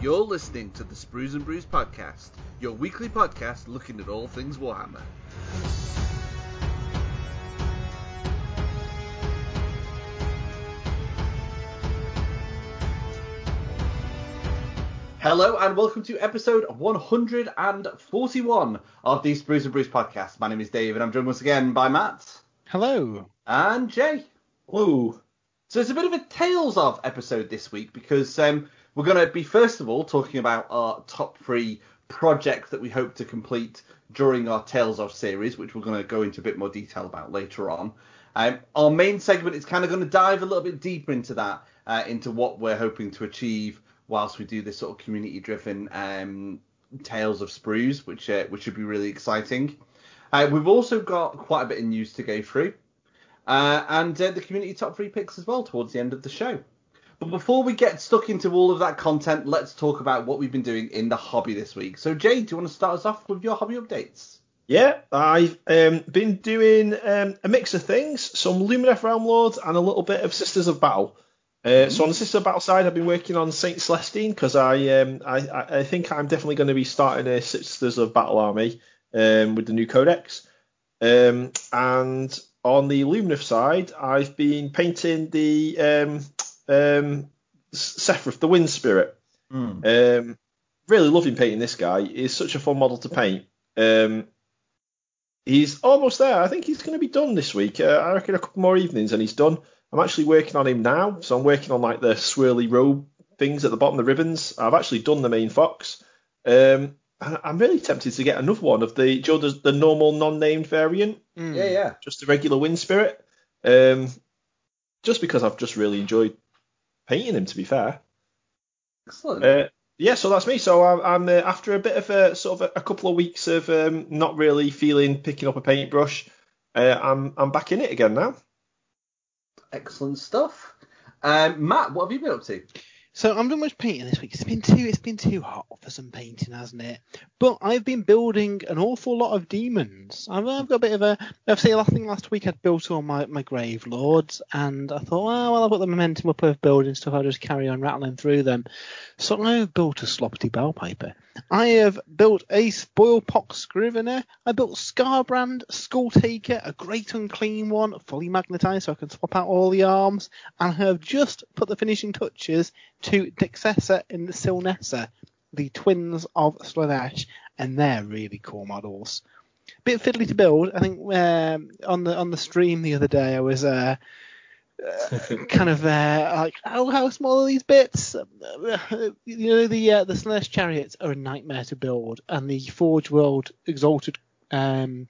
You're listening to the Sprues and Brews podcast, your weekly podcast looking at all things Warhammer. Hello and welcome to episode 141 of the Sprues and Brews podcast. My name is Dave and I'm joined once again by Matt Hello. and Jay. Whoa. So it's a bit of a Tales of episode this week because um, we're going to be first of all talking about our top three projects that we hope to complete during our Tales of series, which we're going to go into a bit more detail about later on. Um, our main segment is kind of going to dive a little bit deeper into that, uh, into what we're hoping to achieve whilst we do this sort of community-driven um, Tales of Sprues, which uh, which should be really exciting. Uh, we've also got quite a bit of news to go through. Uh, and uh, the community top three picks as well towards the end of the show. But before we get stuck into all of that content, let's talk about what we've been doing in the hobby this week. So, Jay, do you want to start us off with your hobby updates? Yeah, I've um, been doing um, a mix of things, some Lumineth Realm Lords and a little bit of Sisters of Battle. Uh, So on the Sisters of Battle side, I've been working on Saint Celestine because I, um, I I think I'm definitely going to be starting a Sisters of Battle army um, with the new Codex. Um, and on the Lumineth side, I've been painting the um, Sevireth, the Wind Spirit. Um, really loving painting this guy. He's such a fun model to paint. Um, he's almost there. I think he's going to be done this week. Uh, I reckon a couple more evenings and he's done. I'm actually working on him now, so I'm working on like the swirly robe things at the bottom, the ribbons. I've actually done the main fox. Um, I'm really tempted to get another one of the, do you know, the, the normal non-named variant, Hmm. Yeah, yeah. just the regular wind spirit. Um, just because I've just really enjoyed painting him. To be fair. Excellent. Uh, yeah, so that's me. So I'm, I'm uh, after a bit of a sort of a, a couple of weeks of um, not really feeling picking up a paintbrush. Uh, I'm I'm back in it again now. Excellent stuff. Um, Matt, what have you been up to? So I'm doing much painting this week. It's been too it's been too hot for some painting, hasn't it? But I've been building an awful lot of demons. I've, I've got a bit of a. Obviously, I think last week I'd built all my, my grave lords, and I thought, oh, well, I've got the momentum up of building stuff. I'll just carry on rattling through them. So I've built a sloppy Bilepiper. I have built a spoilpox scrivener. I built Skarbrand, Skulltaker, a great unclean one, fully magnetized so I can swap out all the arms, and I have just put the finishing touches to Dexcessa and Synessa, the twins of Slaanesh, and they're really cool models. Bit fiddly to build. I think um, on the on the stream the other day I was uh, uh, kind of uh, like, oh, how small are these bits? You know, the uh, the Slaanesh chariots are a nightmare to build, and the Forge World Exalted um,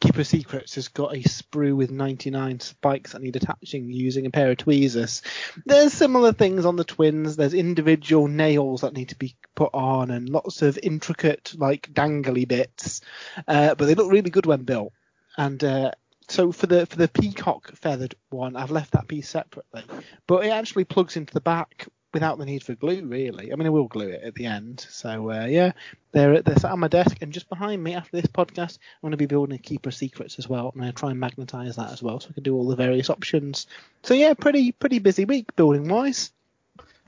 Keeper Secrets has got a sprue with 99 spikes that need attaching using a pair of tweezers. There's similar things on the twins. There's individual nails that need to be put on, and lots of intricate, like dangly bits. Uh, but they look really good when built. And uh, so for the for the peacock feathered one, I've left that piece separately, but it actually plugs into the back without the need for glue, really. I mean, I will glue it at the end. So uh, yeah, they're they're sat on my desk, and just behind me after this podcast, I'm going to be building a keeper of secrets as well, and I try and magnetize that as well, so I can do all the various options. So yeah, pretty pretty busy week building wise.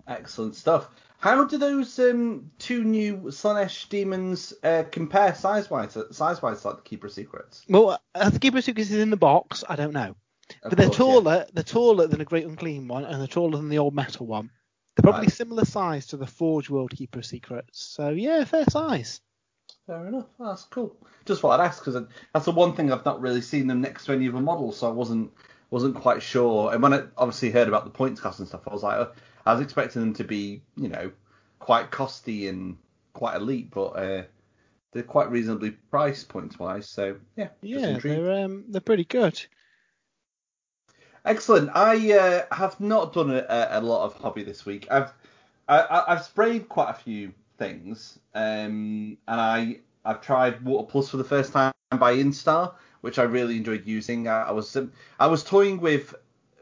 Excellent stuff. How do those um, two new Slaanesh demons uh, compare size-wise, size-wise like the Keeper of Secrets? Well, uh, the keeper of secrets is in the box. I don't know. Of but they're course, yeah. taller. They're taller than a Great Unclean one, and they're taller than the old metal one. They're probably Right. similar size to the Forge World Keeper of Secrets. So yeah, fair size. Fair enough. Oh, that's cool. Just thought I'd ask because that's the one thing I've not really seen them next to any of the models, so I wasn't wasn't quite sure. And when I obviously heard about the points cost and stuff, I was like, uh, I was expecting them to be, you know, quite costy and quite elite, but uh, they're quite reasonably priced points wise. So yeah, Yeah, they're um, they're pretty good. Excellent. I uh, have not done a, a, lot of hobby this week. I've I, I've sprayed quite a few things, um, and I I've tried Water Plus for the first time by Instar, which I really enjoyed using. I, I was um, I was toying with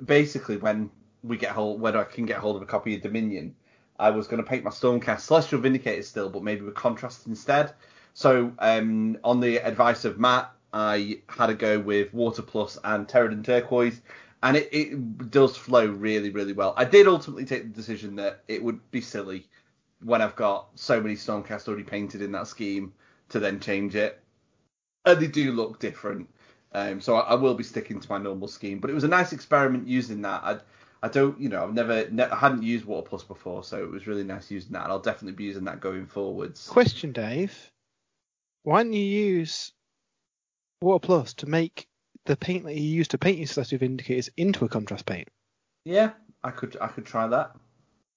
basically when we get hold when I can get hold of a copy of Dominion. I was going to paint my Stormcast Celestial Vindicator still, but maybe with contrast instead. So um, on the advice of Matt, I had a go with Water Plus and Terradon Turquoise, and it, it does flow really, really well. I did ultimately take the decision that it would be silly when I've got so many Stormcast already painted in that scheme to then change it. And they do look different. Um, so I, I, will be sticking to my normal scheme. But it was a nice experiment using that. I I don't, you know, I've never, ne- I hadn't used Water Plus before, so it was really nice using that, and I'll definitely be using that going forwards. Question, Dave. Why don't you use Water Plus to make the paint that you use to paint your Celestial Vindicators into a contrast paint? Yeah, I could, I could try that.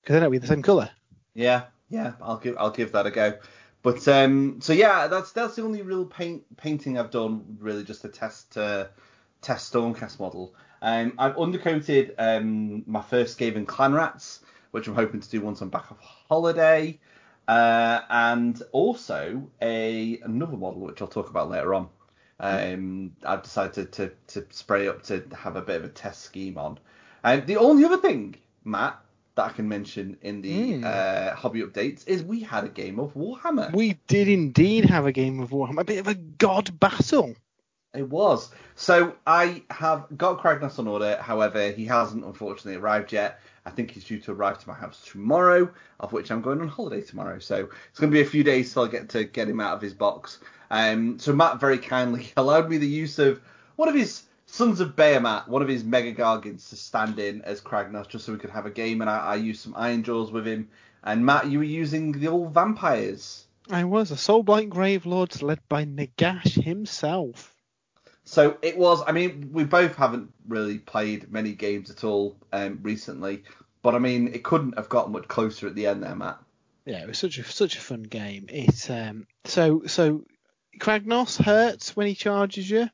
Because then it'll be the same colour. Yeah, yeah, I'll give, I'll give that a go. But um, so yeah, that's that's the only real paint painting I've done, really, just to test uh, test Stormcast model. Um, I've undercoated um, my first Skaven clan rats, which I'm hoping to do once I'm back off holiday, uh, and also a another model which I'll talk about later on. Um, I've decided to, to, spray up to have a bit of a test scheme on. And the only other thing, Matt, that I can mention in the mm. uh, hobby updates is we had a game of Warhammer. We did indeed have a game of Warhammer, a bit of a god battle. It was. So I have got Kragnos on order. However, he hasn't unfortunately arrived yet. I think he's due to arrive to my house tomorrow, of which I'm going on holiday tomorrow. So it's going to be a few days till I get to get him out of his box. Um, so Matt very kindly allowed me the use of one of his Sons of Behemat, one of his Mega Gargants, to stand in as Kragnos just so we could have a game. And I, I used some Ironjawz with him. And Matt, you were using the old vampires. I was a Soulblight Grave Lords led by Nagash himself. So it was. I mean, we both haven't really played many games at all um, recently, but I mean, it couldn't have got much closer at the end there, Matt. Yeah, it was such a such a fun game. It um so so Kragnos hurts when he charges you,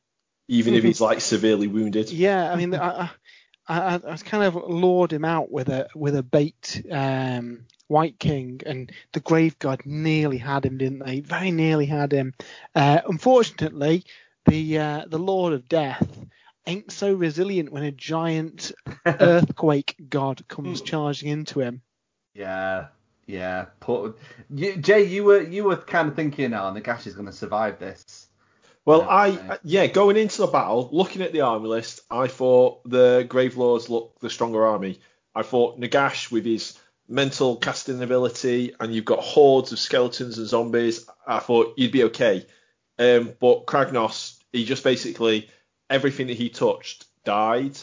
even if he's like severely wounded. Yeah, I mean, I, I, I, I kind of lured him out with a with a bait um, Wight King, and the Grave Guard nearly had him, didn't they? Very nearly had him. Uh, unfortunately, the uh, the Lord of Death ain't so resilient when a giant earthquake god comes charging into him. Yeah, yeah. Put, you, Jay, you were you were kind of thinking, oh, Nagash is going to survive this. Well, I yeah, going into the battle, looking at the army list, I thought the Gravelords looked the stronger army. I thought Nagash with his mental casting ability, and you've got hordes of skeletons and zombies. I thought you'd be okay. Um, but Kragnos he just basically everything that he touched died.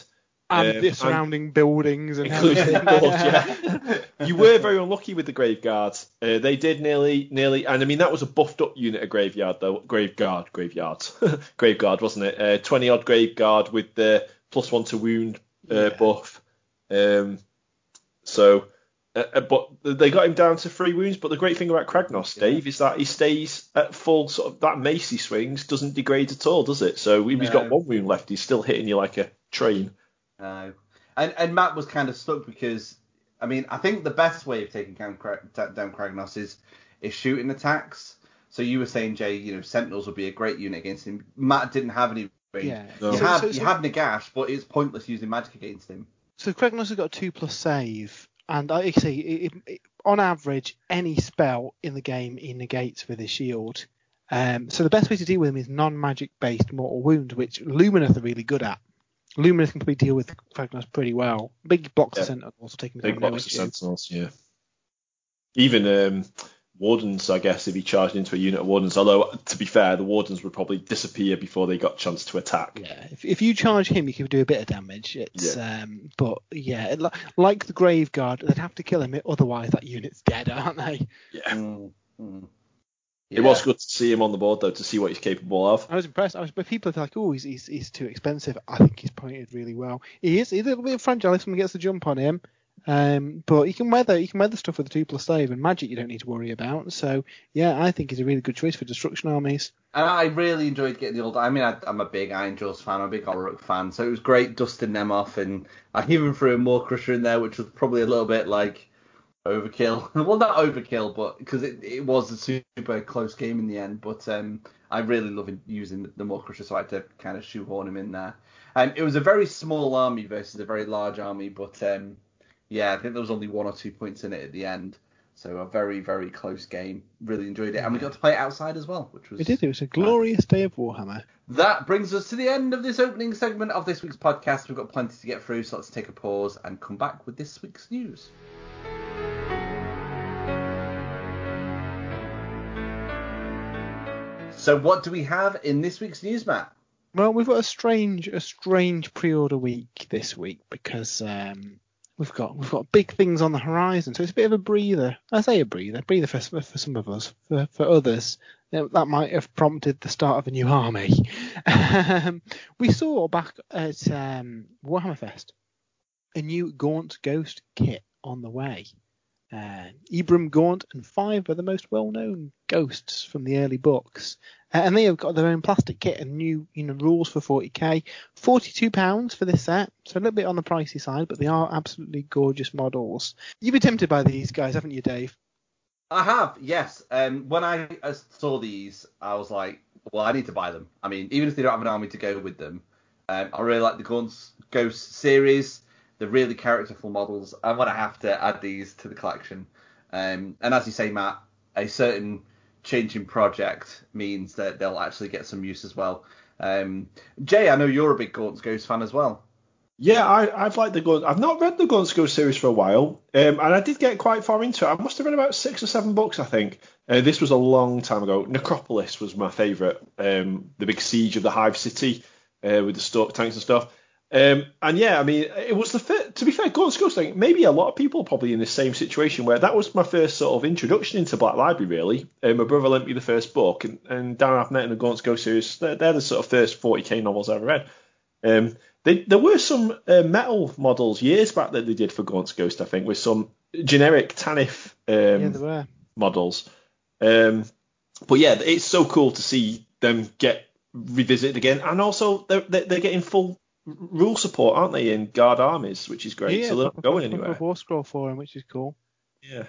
And um, the surrounding and buildings and everything. yeah. you were very unlucky with the Graveguard. Uh, they did nearly, nearly, and I mean that was a buffed up unit of Graveyard though. Graveguard, Graveyard, Graveguard, wasn't it? Uh, Twenty odd Graveguard with the plus one to wound uh, yeah. buff. Um, so uh, uh, but they got him down to three wounds. But the great thing about Kragnos, Dave, yeah. is that he stays at full sort of that mace he swings doesn't degrade at all, does it? So if no. he's got one wound left, he's still hitting you like a train. No. And and Matt was kind of stuck because I mean I think the best way of taking down, down Kragnos is is shooting attacks. So you were saying Jay, you know, Sentinels would be a great unit against him. Matt didn't have any range. Yeah. No. You so, have so, so, you have Nagash, but it's pointless using magic against him. So Kragnos has got a two plus save and I see, it, it, on average, any spell in the game he negates with his shield. Um, so the best way to deal with him is non-magic based mortal wounds, which Lumineth are really good at. Lumineth can probably deal with Kragnos pretty well. Big blocks yeah. of sentinels taking big blocks of sentinels, yeah. Even um, wardens, I guess, if he charged into a unit of wardens. Although, to be fair, the wardens would probably disappear before they got a chance to attack. Yeah, if, if you charge him, you can do a bit of damage. It's, yeah. Um, but yeah, like the grave guard, they'd have to kill him. Otherwise, that unit's dead, aren't they? Yeah. Mm-hmm. Yeah. It was good to see him on the board though, to see what he's capable of. I was impressed. I was, but people are like, "Oh, he's, he's he's too expensive." I think he's pointed really well. He is. He's a little bit fragile if someone gets the jump on him. Um, but he can weather he can weather stuff with a two plus save and magic you don't need to worry about. So yeah, I think he's a really good choice for destruction armies. And I really enjoyed getting the old. I mean, I, am a big Ironjawz fan, I'm a big Orruk fan, so it was great dusting them off. And I even threw a Maw-Krusha in there, which was probably a little bit like overkill. well, not overkill, but because it, it was a super close game in the end. But um, I really love using the, the Maw-Krusha, so I had to kind of shoehorn him in there. And it was a very small army versus a very large army, but um, yeah, I think there was only one or two points in it at the end. So a very, very close game. Really enjoyed it. And we got to play it outside as well, which was. We did. It was a glorious day of Warhammer. That brings us to the end of this opening segment of this week's podcast. We've got plenty to get through, so let's take a pause and come back with this week's news. So what do we have in this week's news, Matt? Well, we've got a strange, a strange pre-order week this week because um, we've got we've got big things on the horizon. So it's a bit of a breather. I say a breather, breather for for some of us. For for others, that might have prompted the start of a new army. Um, we saw back at um, Warhammer Fest a new Gaunt Ghost kit on the way. Uh, Ibram Gaunt and five of the most well-known ghosts from the early books, uh, and they have got their own plastic kit and new, you know, rules for 40k. 42 pounds for this set, so a little bit on the pricey side, but they are absolutely gorgeous models. You've been tempted by these guys, haven't you, Dave? I have, yes. Um, when I saw these, I was like, well, I need to buy them. I mean, even if they don't have an army to go with them, um, I really like the Gaunt's Ghost series. They're really characterful models. I'm gonna have to add these to the collection. Um, and as you say, Matt, a certain change in project means that they'll actually get some use as well. Um, Jay, I know you're a big Gaunt's Ghost fan as well. Yeah, I, have liked the Gaunt. I've not read the Gaunt's Ghost series for a while, um, and I did get quite far into it. I must have read about six or seven books, I think. Uh, this was a long time ago. Necropolis was my favourite. Um, the big siege of the Hive City uh, with the Stork tanks and stuff. Um, and yeah, I mean, it was the. To be fair, Gaunt's Ghost, like, maybe a lot of people are probably in the same situation where that was my first sort of introduction into Black Library, really. Um, my brother lent me the first book, and, and Dan Abnett and the Gaunt's Ghost series, they're, they're, the sort of first 40k novels I ever read. Um, they, there were some uh, metal models years back that they did for Gaunt's Ghost, I think, with some generic Tanith um, yeah, models. Um, but yeah, it's so cool to see them get revisited again, and also they're, they're getting full rule support, aren't they, in guard armies, which is great. Yeah, so they're not going anywhere. War scroll for him, which is cool. Yeah.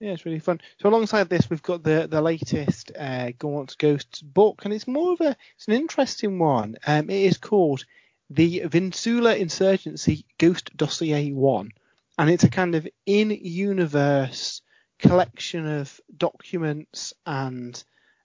Yeah, it's really fun. So alongside this, we've got the the latest uh, Gaunt Ghosts book, and it's more of a it's an interesting one. Um, it is called the Vincula Insurgency Ghost Dossier One, and it's a kind of in-universe collection of documents and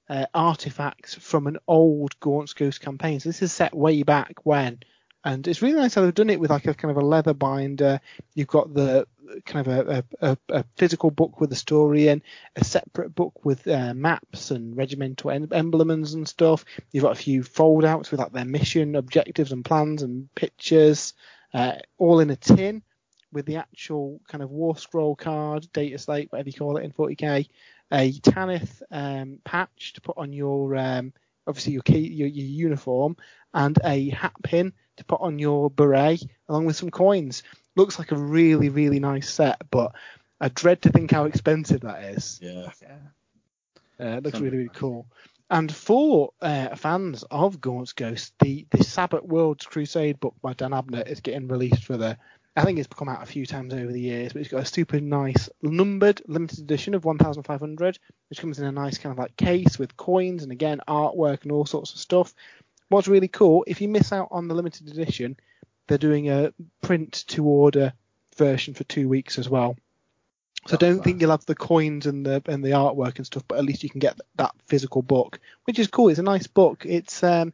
uh, artifacts from an old Gaunt's Ghost campaign. So this is set way back when, and it's really nice how they've done it with like a kind of a leather binder. You've got the kind of a, a, a physical book with a story in, a separate book with uh, maps and regimental em- emblems and stuff. You've got a few foldouts with like their mission objectives and plans and pictures, uh, all in a tin with the actual kind of war scroll card, data slate, whatever you call it in 40k a Tanith um, patch to put on your um, obviously your key your, your uniform and a hat pin to put on your beret along with some coins. Looks like a really really nice set, but I dread to think how expensive that is. Yeah. yeah. Uh, it looks really really cool. And for uh, fans of Gaunt's Ghost, the the Sabbat Worlds Crusade book by Dan Abnett is getting released for the I think it's come out a few times over the years, but it's got a super nice numbered limited edition of 1,500, which comes in a nice kind of like case with coins and again artwork and all sorts of stuff. What's really cool, if you miss out on the limited edition, they're doing a print to order version for two weeks as well. So I don't think you'll have the coins and the and the artwork and stuff, but at least you can get that physical book, which is cool. It's a nice book. It's um,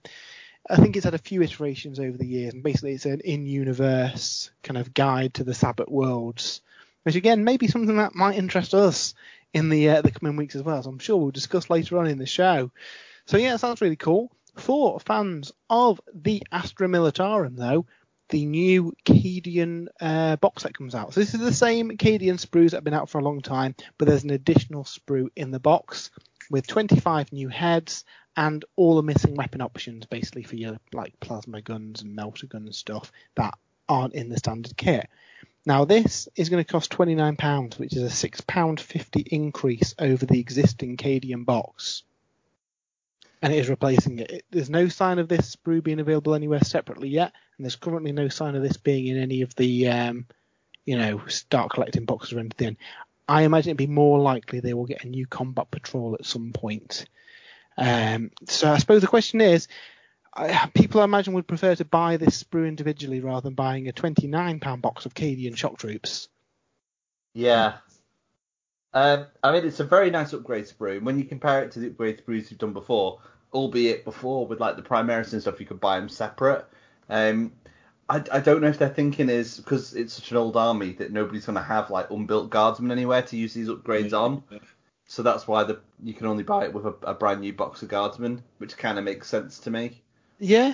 I think it's had a few iterations over the years, and basically it's an in-universe kind of guide to the Sabbat worlds, which again may be something that might interest us in the uh, the coming weeks as well. So I'm sure we'll discuss later on in the show. So yeah, sounds really cool. For fans of the Astra Militarum, though, the new Cadian uh, box set comes out. So this is the same Cadian sprues that have been out for a long time, but there's an additional sprue in the box with 25 new heads and all the missing weapon options basically for your like plasma guns and melter gun stuff that aren't in the standard kit. Now this is going to cost £29, which is a £6.50 increase over the existing Cadian box. And it is replacing it. it. There's no sign of this sprue being available anywhere separately yet, and there's currently no sign of this being in any of the, um, you know, start collecting boxes or anything. I imagine it'd be more likely they will get a new combat patrol at some point. Um, so I suppose the question is, people I imagine would prefer to buy this sprue individually rather than buying a £29 box of Cadian shock troops. Yeah. Um, I mean, it's a very nice upgrade sprue. When you compare it to the upgrade sprues you've done before, albeit before with like the Primaris and stuff, you could buy them separate. Um, I, I don't know if their thinking is because it's such an old army that nobody's going to have like unbuilt guardsmen anywhere to use these upgrades on. so that's why the you can only buy it with a, a brand new box of Guardsmen, which kind of makes sense to me. Yeah,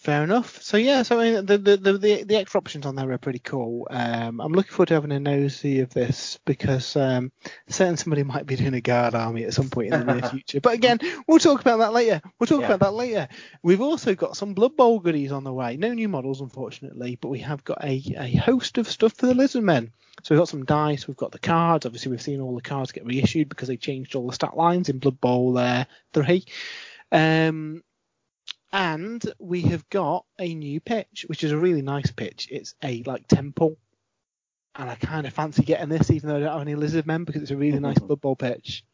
fair enough. So yeah, so I mean, the the the, the, extra options on there are pretty cool. Um, I'm looking forward to having a nosy of this because um, certain somebody might be doing a guard army at some point in the near future. But again, we'll talk about that later. We'll talk Yeah. about that later. We've also got some Blood Bowl goodies on the way. No new models, unfortunately, but we have got a, a host of stuff for the Lizard Men. So we've got some dice, we've got the cards. Obviously, we've seen all the cards get reissued because they changed all the stat lines in Blood Bowl uh, 3. Um, and we have got a new pitch, which is a really nice pitch. It's a like temple, and I kind of fancy getting this, even though I don't have any lizard men, because it's a really nice football pitch.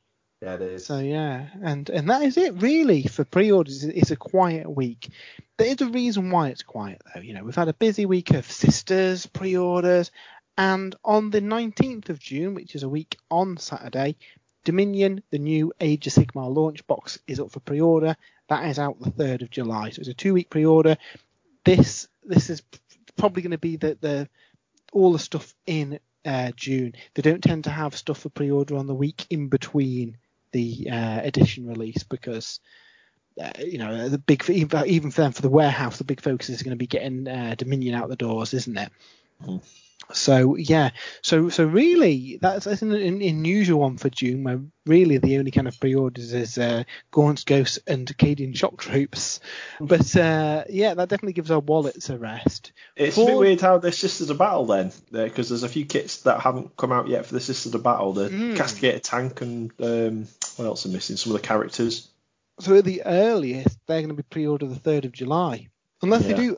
Yeah, it is. So yeah, and and that is it really for pre-orders. It's a quiet week. There is a reason why it's quiet though. You know, we've had a busy week of sisters pre-orders, and on the 19th of June, which is a week on Saturday, Dominion, the new Age of Sigmar launch box, is up for pre-order. That is out the 3rd of July, so it's a two-week pre-order. This this is probably going to be the the all the stuff in uh, June. They don't tend to have stuff for pre-order on the week in between the uh, edition release because uh, you know the big even even for them for the warehouse the big focus is going to be getting uh, Dominion out the doors, isn't it? Mhm. So yeah, so so really that's, that's an, an unusual one for June where really the only kind of pre-orders is uh, Gaunt's Ghosts and Acadian Shock Troops, but uh, yeah that definitely gives our wallets a rest. It's a bit weird how the Sisters of Battle then, because there's a few kits that haven't come out yet for the Sisters of Battle. The Mm. Castigator tank and um, what else are missing? Some of the characters. So at the earliest, they're going to be pre-order the third of July. Unless Yeah. they do,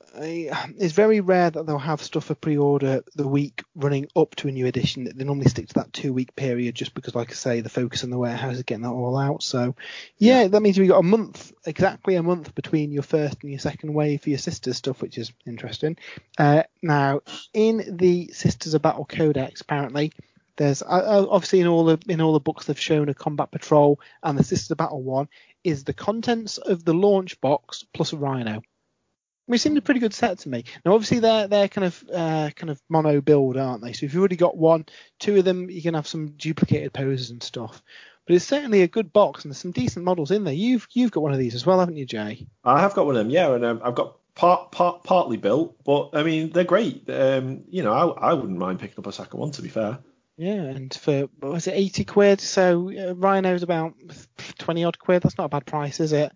uh, it's very rare that they'll have stuff for pre-order the week running up to a new edition. They normally stick to that two-week period, just because, like I say, the focus in the warehouse is getting that all out. So, yeah, that means we've got a month, exactly a month between your first and your second wave for your sisters stuff, which is interesting. Uh, now, in the Sisters of Battle Codex, apparently, there's uh, uh, obviously in all the in all the books they've shown a combat patrol and the Sisters of Battle one is the contents of the launch box plus a rhino. Which seemed a pretty good set to me. Now, obviously, they're they're kind of uh, kind of mono build, aren't they? So if you've already got one, two of them, you can have some duplicated poses and stuff. But it's certainly a good box, and there's some decent models in there. You've you've got one of these as well, haven't you, Jay? I have got one of them, yeah, and um, I've got part, part partly built, but I mean they're great. Um, you know, I, I wouldn't mind picking up a second one to be fair. Yeah, and for what was it, eighty quid? So uh, Rhino's about twenty odd quid. That's not a bad price, is it?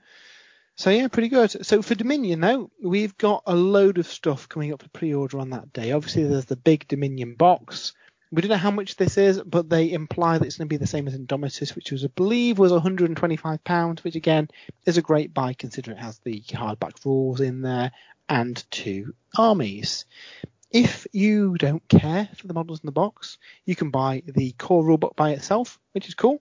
So yeah, pretty good. So for Dominion though, we've got a load of stuff coming up for pre-order on that day. Obviously, there's the big Dominion box. We don't know how much this is, but they imply that it's going to be the same as Indomitus, which was, I believe, was 125 pounds, which again is a great buy considering it has the hardback rules in there and two armies. If you don't care for the models in the box, you can buy the core rulebook by itself, which is cool,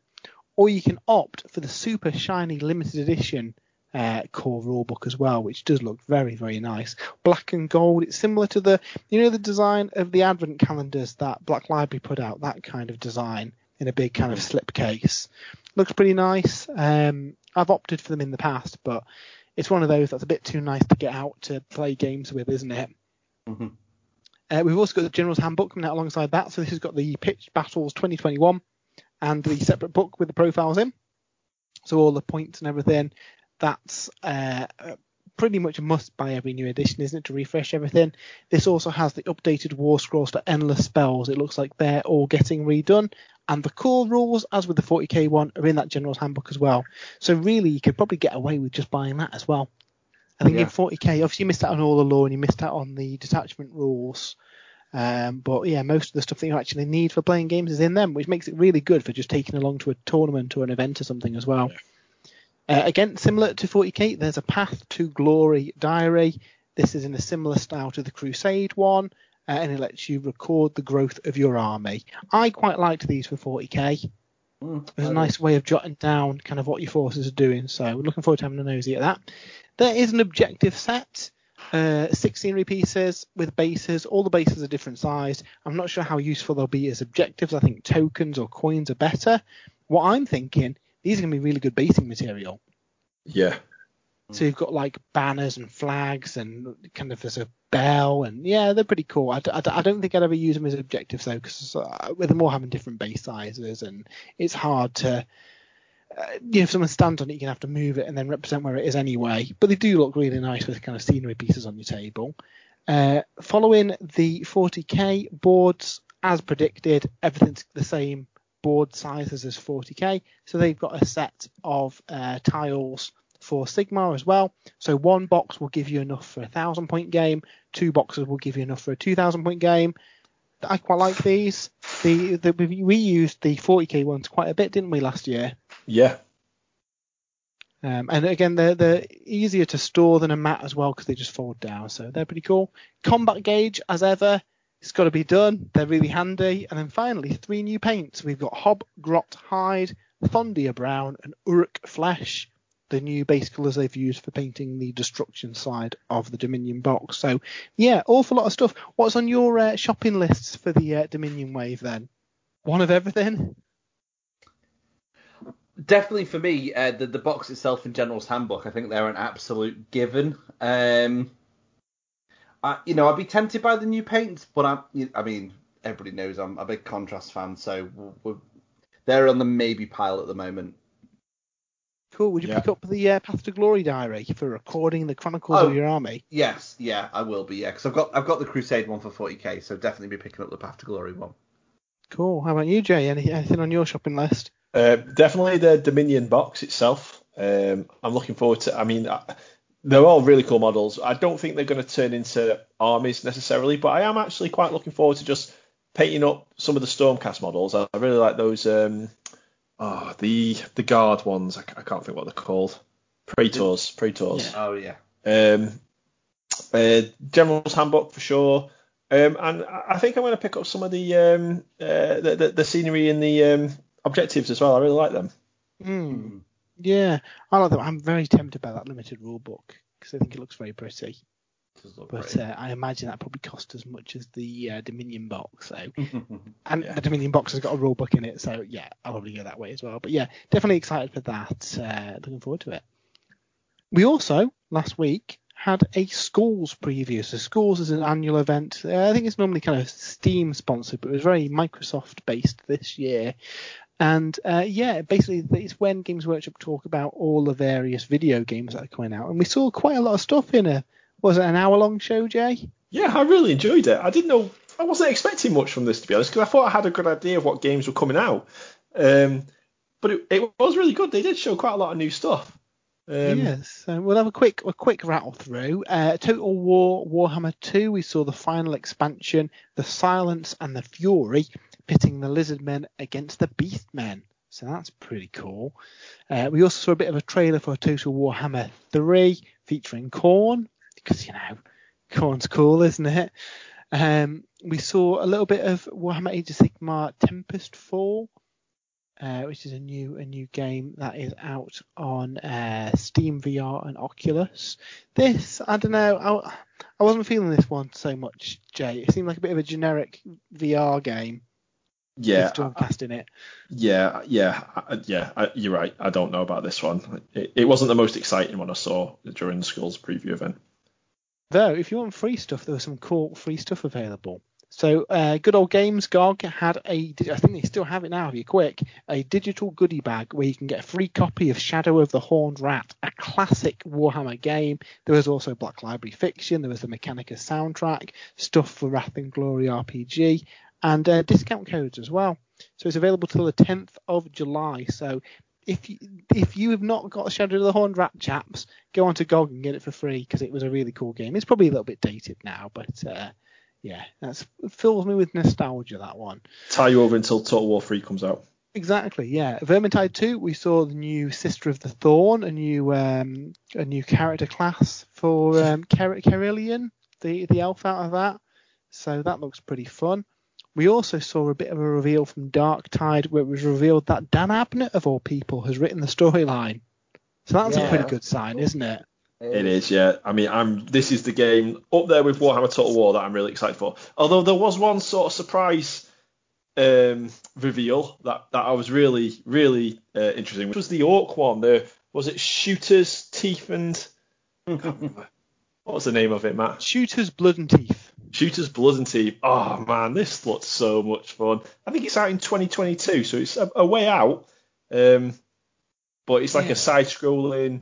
or you can opt for the super shiny limited edition uh, core rulebook as well, which does look very, very nice. Black and gold. It's similar to the, you know, the design of the advent calendars that Black Library put out. That kind of design in a big kind of slipcase. Looks pretty nice. Um, I've opted for them in the past, but it's one of those that's a bit too nice to get out to play games with, isn't it? Mhm. Uh, we've also got the General's Handbook coming out alongside that. So this has got the Pitch Battles 2021 and the separate book with the profiles in. So all the points and everything. That's uh, pretty much a must buy every new edition, isn't it, to refresh everything? This also has the updated war scrolls for endless spells. It looks like they're all getting redone. And the core rules, as with the 40k one, are in that General's Handbook as well. So really, you could probably get away with just buying that as well. I think Yeah. in 40k, obviously you missed out on all the lore and you missed out on the detachment rules. Um, but yeah, most of the stuff that you actually need for playing games is in them, which makes it really good for just taking along to a tournament or an event or something as well. Uh, again, similar to 40k, there's a Path to Glory diary. This is in a similar style to the Crusade one, uh, and it lets you record the growth of your army. I quite liked these for 40k. Mm, It was a nice way of jotting down kind of what your forces are doing. So we're looking forward to having a nosy at that. There is an objective set, uh, six scenery pieces with bases. All the bases are different sized. I'm not sure how useful they'll be as objectives. I think tokens or coins are better. What I'm thinking, these are going to be really good basing material. Yeah. So you've got like banners and flags and kind of there's a bell and yeah, they're pretty cool. I I don't think I'd ever use them as objectives though because uh, with them all having different base sizes and it's hard to. Uh, you know, if someone stands on it, you're gonna have to move it and then represent where it is anyway. But they do look really nice with kind of scenery pieces on your table. Uh, following the 40k boards, as predicted, everything's the same board sizes as 40k. So they've got a set of uh, tiles for Sigmar as well. So one box will give you enough for a thousand point game. Two boxes will give you enough for a 2,000 point game. I quite like these. The, the we used the 40k ones quite a bit, didn't we, last year? Yeah. Um, and again, they're, they're easier to store than a mat as well because they just fold down. So they're pretty cool. Combat gauge, as ever, it's got to be done. They're really handy. And then finally, three new paints. We've got Hob Grot Hide, Thondia Brown, and Uruk Flesh. The new base colours they've used for painting the destruction side of the Dominion box. So, yeah, awful lot of stuff. What's on your uh, shopping lists for the uh, Dominion wave then? One of everything? Definitely for me, uh, the the box itself and General's Handbook, I think they're an absolute given. Um, I, you know, I'd be tempted by the new paints, but I, I mean, everybody knows I'm a big contrast fan, so we're, they're on the maybe pile at the moment. Cool. Would you Yeah. pick up the uh, Path to Glory diary for recording the Chronicles Oh. of your army? Yes, yeah, I will be, yeah, because I've got I've got the Crusade one for 40k, so definitely be picking up the Path to Glory one. Cool. How about you, Jay? Any, anything on your shopping list? Uh, definitely the Dominion box itself. Um, I'm looking forward to. I mean, I, they're all really cool models. I don't think they're going to turn into armies necessarily, but I am actually quite looking forward to just painting up some of the Stormcast models. I, I really like those. Um, oh, the the guard ones. I, I can't think what they're called. Praetors. Praetors. Oh yeah. Um, uh, General's Handbook for sure. Um, and I I think I'm going to pick up some of the um, uh, the, the, the scenery and the um, objectives as well. I really like them. Hmm. Yeah, I like that. I'm very tempted by that limited rule book because I think it looks very pretty. Look But uh, I imagine that probably cost as much as the uh, Dominion box. So, and Yeah. the Dominion box has got a rule book in it. So yeah, I'll probably go that way as well. But yeah, definitely excited for that. Uh, looking forward to it. We also last week had a Skulls preview. So Skulls is an annual event. Uh, I think it's normally kind of Steam sponsored, but it was very Microsoft based this year. And uh, yeah, basically it's when Games Workshop talk about all the various video games that are coming out, and we saw quite a lot of stuff in a was it an hour long show, Jay? Yeah, I really enjoyed it. I didn't know, I wasn't expecting much from this to be honest, because I thought I had a good idea of what games were coming out. Um, but it, it was really good. They did show quite a lot of new stuff. Um, yes, so we'll have a quick a quick rattle through. Uh, Total War Warhammer 2. We saw the final expansion, the Silence and the Fury, pitting the lizard men against the beast men. So that's pretty cool. Uh, we also saw a bit of a trailer for Total Warhammer 3 featuring Khorne, because you know, Khorne's cool, isn't it? Um, we saw a little bit of Warhammer Age of Sigmar Tempest Fall, uh, which is a new a new game that is out on uh, Steam VR and Oculus. This, I don't know, I, I wasn't feeling this one so much, Jay. It seemed like a bit of a generic VR game. Yeah, Stormcast in it. yeah, yeah, yeah. I, you're right. I don't know about this one. It, it wasn't the most exciting one I saw during the Skulls' preview event. Though, if you want free stuff, there was some cool free stuff available. So, uh, good old Games GOG had a, I think they still have it now if you're quick, a digital goodie bag where you can get a free copy of Shadow of the Horned Rat, a classic Warhammer game. There was also Black Library Fiction, there was the Mechanicus soundtrack, stuff for Wrath and Glory RPG, and uh, discount codes as well. So it's available till the 10th of July. So if you, if you have not got the Shadow of the Horned Rat, chaps, go onto GOG and get it for free because it was a really cool game. It's probably a little bit dated now, but uh, yeah, that's it fills me with nostalgia. That one. Tie you over until Total War 3 comes out. Exactly, yeah. Vermintide 2, we saw the new Sister of the Thorn, a new um, a new character class for um, Ker- Kerillian, the the elf out of that. So that looks pretty fun. We also saw a bit of a reveal from Dark Tide where it was revealed that Dan Abnett, of all people, has written the storyline. So that's a pretty good sign, isn't it? It is, yeah. I mean, I'm. This is the game up there with Warhammer Total War that I'm really excited for. Although there was one sort of surprise um, reveal that, that I was really, really uh, interested in, which was the Orc one. The was it Shootas Teeth and what was the name of it, Matt? Shootas Blood and Teeth. Shootas Blood and Teeth. Oh man, this looks so much fun. I think it's out in 2022, so it's a, a way out. Um, but it's like Yeah. a side-scrolling,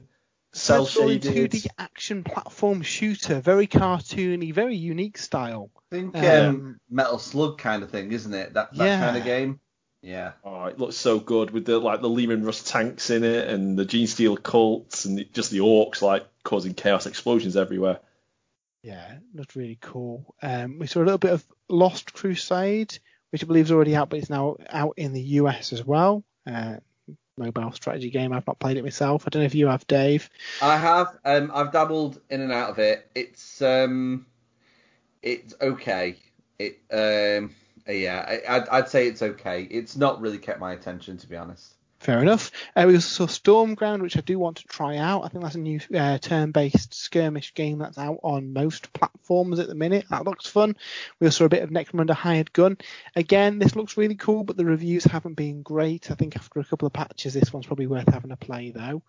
cel-shaded. 2D action platform shooter, very cartoony, very unique style. I think Um, um, Metal Slug kind of thing, isn't it? That that Yeah. kind of game. Yeah. Oh, it looks so good with the like the Leman Russ tanks in it and the Genestealer cults and the, just the orcs like causing chaos explosions everywhere. Yeah, looked really cool. Um, we saw a little bit of Lost Crusade, which I believe is already out, but it's now out in the US as well. Uh, mobile strategy game. I've not played it myself. I don't know if you have, Dave. I have. Um, I've dabbled in and out of it. It's um, it's okay. It um, yeah, I, I'd say it's okay. It's not really kept my attention to be honest. Fair enough. Uh, we also saw Stormground, which I do want to try out. I think that's a new uh, turn-based skirmish game that's out on most platforms at the minute. That looks fun. We also saw a bit of Necromunda Hired Gun. Again, this looks really cool, but the reviews haven't been great. I think after a couple of patches, this one's probably worth having a play though.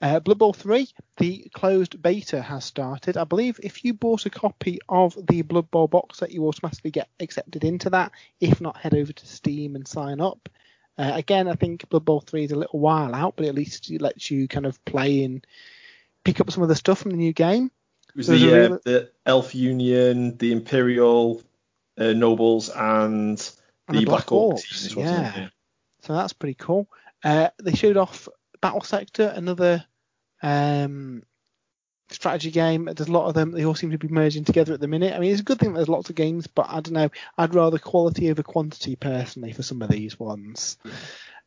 Uh, Blood Bowl 3, the closed beta has started. I believe if you bought a copy of the Blood Bowl box set, you automatically get accepted into that. If not, head over to Steam and sign up. Uh, again, I think Blood Bowl 3 is a little while out, but at least it lets you kind of play and pick up some of the stuff from the new game. It was There's the, uh, real- the Elf Union, the Imperial uh, Nobles, and the, And the Black, Black Orc Orcs, teams, wasn't it? yeah. So that's pretty cool. Uh, they showed off Battle Sector, another um, strategy game. There's a lot of them. They all seem to be merging together at the minute. I mean, it's a good thing there's lots of games, but I don't know. I'd rather quality over quantity personally for some of these ones.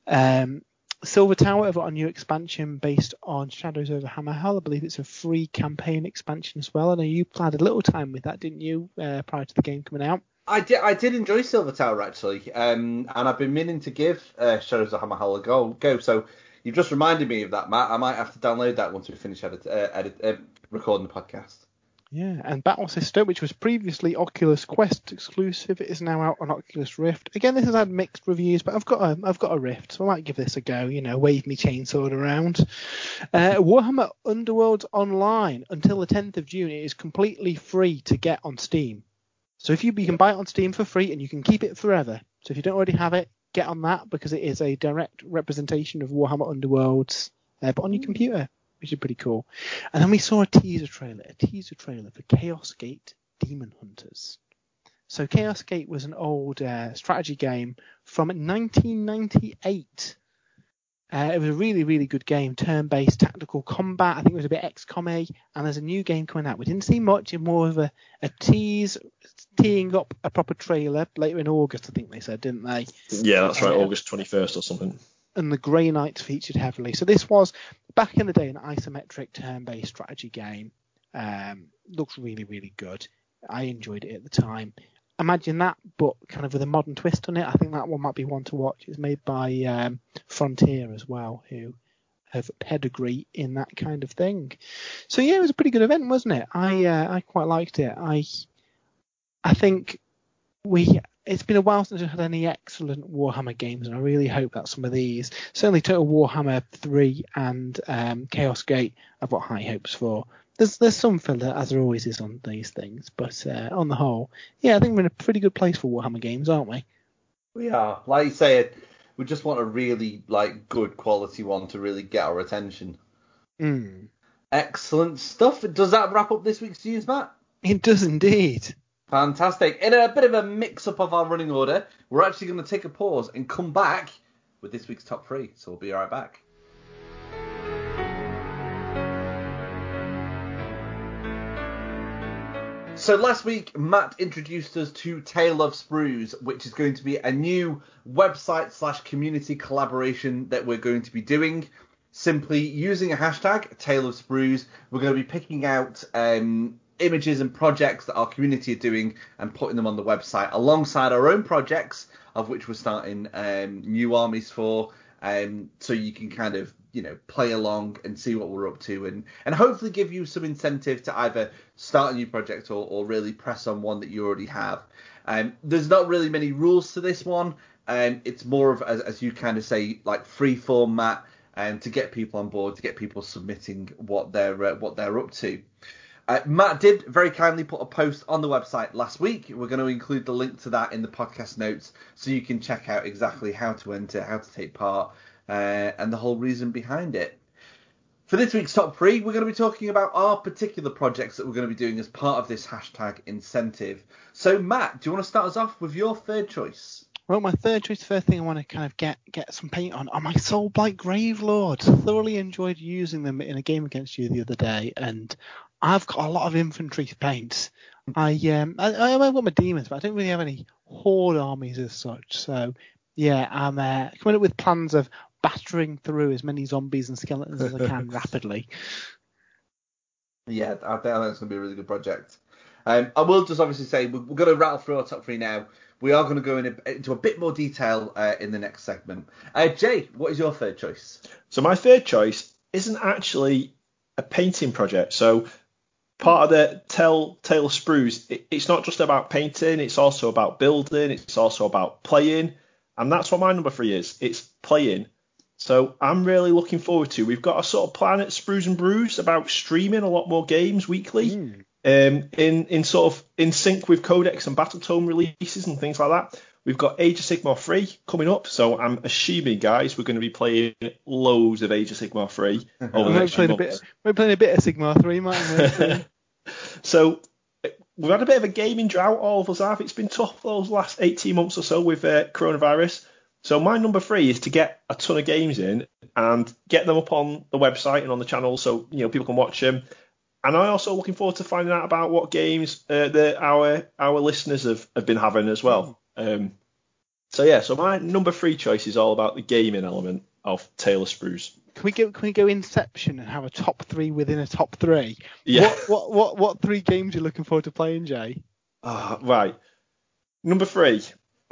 Um, Silver Tower have got a new expansion based on Shadows over Hammerhal. I believe it's a free campaign expansion as well. I know you had a little time with that, didn't you, uh, prior to the game coming out? I did, I did enjoy Silver Tower actually, um, and I've been meaning to give uh, Shadows of Hammerhal a go. Go, so you've just reminded me of that, Matt. I might have to download that once we finish edit, uh, edit, uh, recording the podcast. Yeah, and Battle Sister, which was previously Oculus Quest exclusive, is now out on Oculus Rift. Again, this has had mixed reviews, but I've got a I've got a Rift, so I might give this a go. You know, wave me chainsaw around. Uh, Warhammer Underworlds Online until the 10th of June it is completely free to get on Steam. So if you you can buy it on Steam for free and you can keep it forever. So if you don't already have it, get on that because it is a direct representation of Warhammer Underworlds, uh, but on your computer, which is pretty cool. And then we saw a teaser trailer, a teaser trailer for Chaos Gate Demon Hunters. So Chaos Gate was an old uh, strategy game from 1998. Uh, it was a really, really good game, turn-based tactical combat. I think it was a bit XCOM-y, and there's a new game coming out. We didn't see much, in more of a, a tease, teeing up a proper trailer later in August. I think they said, didn't they? Yeah, that's right, Uh, August 21st or something. And the Grey Knights featured heavily. So this was back in the day an isometric turn-based strategy game. Um, looks really, really good. I enjoyed it at the time. Imagine that, but kind of with a modern twist on it. I think that one might be one to watch. It's made by um, Frontier as well, who have pedigree in that kind of thing. So yeah, it was a pretty good event, wasn't it? I uh, I quite liked it. I I think we it's been a while since we've had any excellent Warhammer games, and I really hope that some of these, certainly Total Warhammer 3 and um, Chaos Gate, I've got high hopes for. There's there's some filler, as there always is on these things, but uh, on the whole, yeah, I think we're in a pretty good place for Warhammer games, aren't we? We are, like you say, we just want a really like good quality one to really get our attention. Mm. Excellent stuff. Does that wrap up this week's news, Matt? It does indeed. Fantastic. In a bit of a mix up of our running order, we're actually going to take a pause and come back with this week's top three. So we'll be right back. So last week, Matt introduced us to Tale of Sprues, which is going to be a new website slash community collaboration that we're going to be doing. Simply using a hashtag Tale of Sprues, we're going to be picking out um, images and projects that our community are doing and putting them on the website alongside our own projects, of which we're starting um, new armies for. Um, so you can kind of you know play along and see what we're up to and and hopefully give you some incentive to either start a new project or, or really press on one that you already have. Um, there's not really many rules to this one. Um, it's more of as, as you kind of say like free format. and to get people on board, to get people submitting what they're uh, what they're up to. Uh, Matt did very kindly put a post on the website last week. We're going to include the link to that in the podcast notes so you can check out exactly how to enter, how to take part, uh, and the whole reason behind it. For this week's top three, we're going to be talking about our particular projects that we're going to be doing as part of this hashtag incentive. So, Matt, do you want to start us off with your third choice? Well, my third choice, first thing I want to kind of get get some paint on are my Soulblight Gravelords. Thoroughly enjoyed using them in a game against you the other day, and I've got a lot of infantry to paint. I um I, I've got my demons, but I don't really have any horde armies as such. So yeah, I'm uh, coming up with plans of battering through as many zombies and skeletons as I can rapidly. Yeah, I think that's going to be a really good project. Um, I will just obviously say we're, we're going to rattle through our top three now. We are going to go in a, into a bit more detail uh, in the next segment. Uh, Jay, what is your third choice? So my third choice isn't actually a painting project. So part of the Tell Tale Sprues, it, it's not just about painting. It's also about building. It's also about playing, and that's what my number three is. It's playing. So I'm really looking forward to. We've got a sort of plan at Sprues and Brews about streaming a lot more games weekly. Mm. Um, in in sort of in sync with Codex and Battletome releases and things like that. We've got Age of Sigmar 3 coming up, so I'm assuming, guys, we're going to be playing loads of Age of Sigmar 3 over the We're next few playing a months. bit. We're playing a bit of Sigmar three, mightn't we? So we've had a bit of a gaming drought, all of us have. It's been tough those last 18 months or so with uh, coronavirus. So my number three is to get a ton of games in and get them up on the website and on the channel so you know people can watch them. And I'm also looking forward to finding out about what games uh, that our our listeners have, have been having as well. Um, so yeah, so my number three choice is all about the gaming element of Tale of Sprues. Can we go? Can we go Inception and have a top three within a top three? Yeah. What what what what three games are you looking forward to playing, Jay? Ah, right. Number three.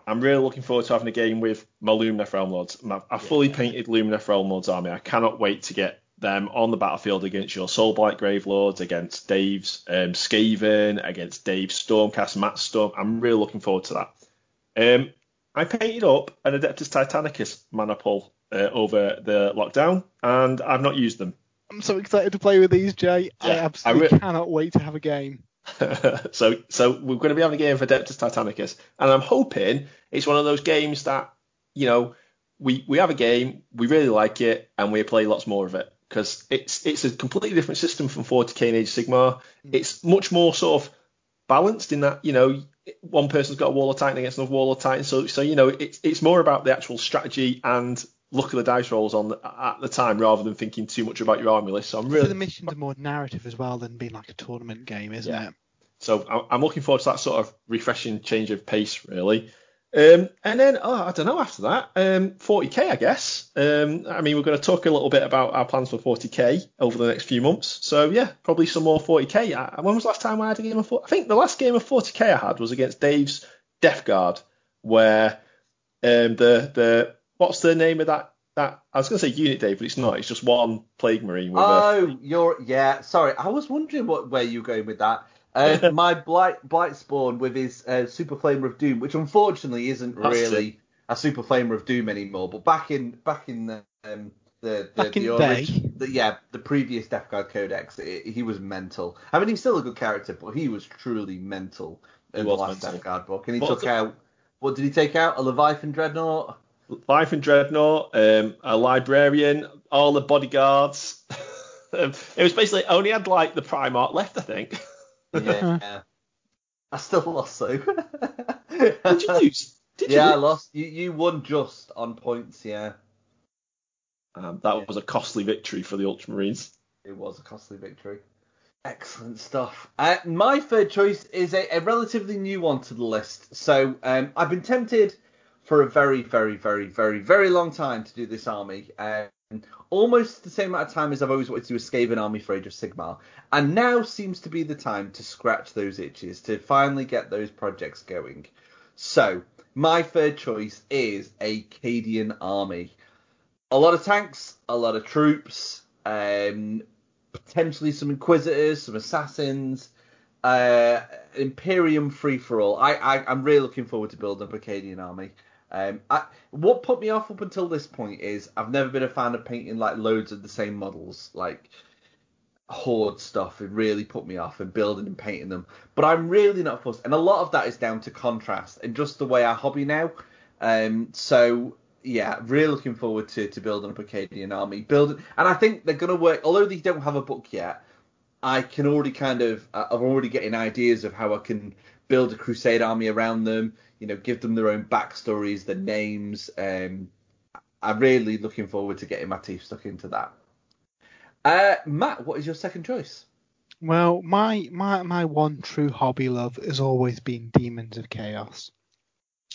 I'm really looking forward to having a game with my Lumineth Realm Lords. My, I fully painted Lumineth Realm Lords army. I cannot wait to get them on the battlefield against your Soulblight Grave Lords, against Dave's um, Skaven, against Dave's Stormcast Matt Storm. I'm really looking forward to that. Um, I painted up an Adeptus Titanicus maniple uh, over the lockdown, and I've not used them. I'm so excited to play with these, Jay. I Yeah, I absolutely re- cannot wait to have a game. so so we're going to be having a game for Adeptus Titanicus, and I'm hoping it's one of those games that you know we we have a game, we really like it, and we play lots more of it because it's it's a completely different system from 40k and Age of Sigmar. It's much more sort of balanced in that you know one person's got a wall of titan against another wall of titan, so so you know it's it's more about the actual strategy and look at the dice rolls on the, at the time rather than thinking too much about your army list. So I'm So really the missions are more narrative as well than being like a tournament game, isn't Yeah. it? So I'm looking forward to that sort of refreshing change of pace, really. Um, and then, oh, I don't know, after that, um, 40k, I guess. Um, I mean, we're going to talk a little bit about our plans for 40k over the next few months. So yeah, probably some more 40k. I, when was the last time I had a game of 40? I think the last game of 40k I had was against Dave's Death Guard, where um, the the what's the name of that that I was going to say unit, Dave, but it's not. It's just one plague marine with a Oh, you're yeah. Sorry, I was wondering what where you were going with that. Uh, my blight blight spawn with his uh, super flamer of doom, which unfortunately isn't That's really a super flamer of doom anymore. But back in back in the um, the the, the, the orig- the yeah the previous Death Guard Codex, it, he was mental. I mean, he's still a good character, but he was truly mental in the last mental. Death Guard book. And he What took it? out what did he take out? A Leviathan Dreadnought. Leviathan Dreadnought, um, a librarian, all the bodyguards. um, it was basically only had like the Primarch left, I think. Yeah. I still lost though. Did you lose? Did yeah, I you? lose? lost. You you won just on points. Yeah, Um, that was a costly victory for the Ultramarines. it was a costly victory. Excellent stuff. Uh, my third choice is a, a relatively new one to the list. So um, I've been tempted for a very, very, very, very, very long time to do this army. Um, almost the same amount of time as I've always wanted to do a Skaven army for Age of Sigmar. And now seems to be the time to scratch those itches, to finally get those projects going. So my third choice is a Cadian army. A lot of tanks, a lot of troops, um, potentially some Inquisitors, some Assassins, uh, Imperium free for all. I, I I'm really looking forward to building up a Cadian army. Um, I, what put me off up until this point is I've never been a fan of painting like loads of the same models, like horde stuff. It really put me off and building and painting them. But I'm really not fussed, and a lot of that is down to contrast and just the way I hobby now. Um, so yeah, really looking forward to, to building up a Cadian army. Building, and I think they're gonna work. Although they don't have a book yet, I can already kind of I'm already getting ideas of how I can build a Crusade army around them you know, give them their own backstories, their names. Um, I'm really looking forward to getting my teeth stuck into that. Uh, Matt, what is your second choice? Well, my my my one true hobby love has always been Demons of Chaos.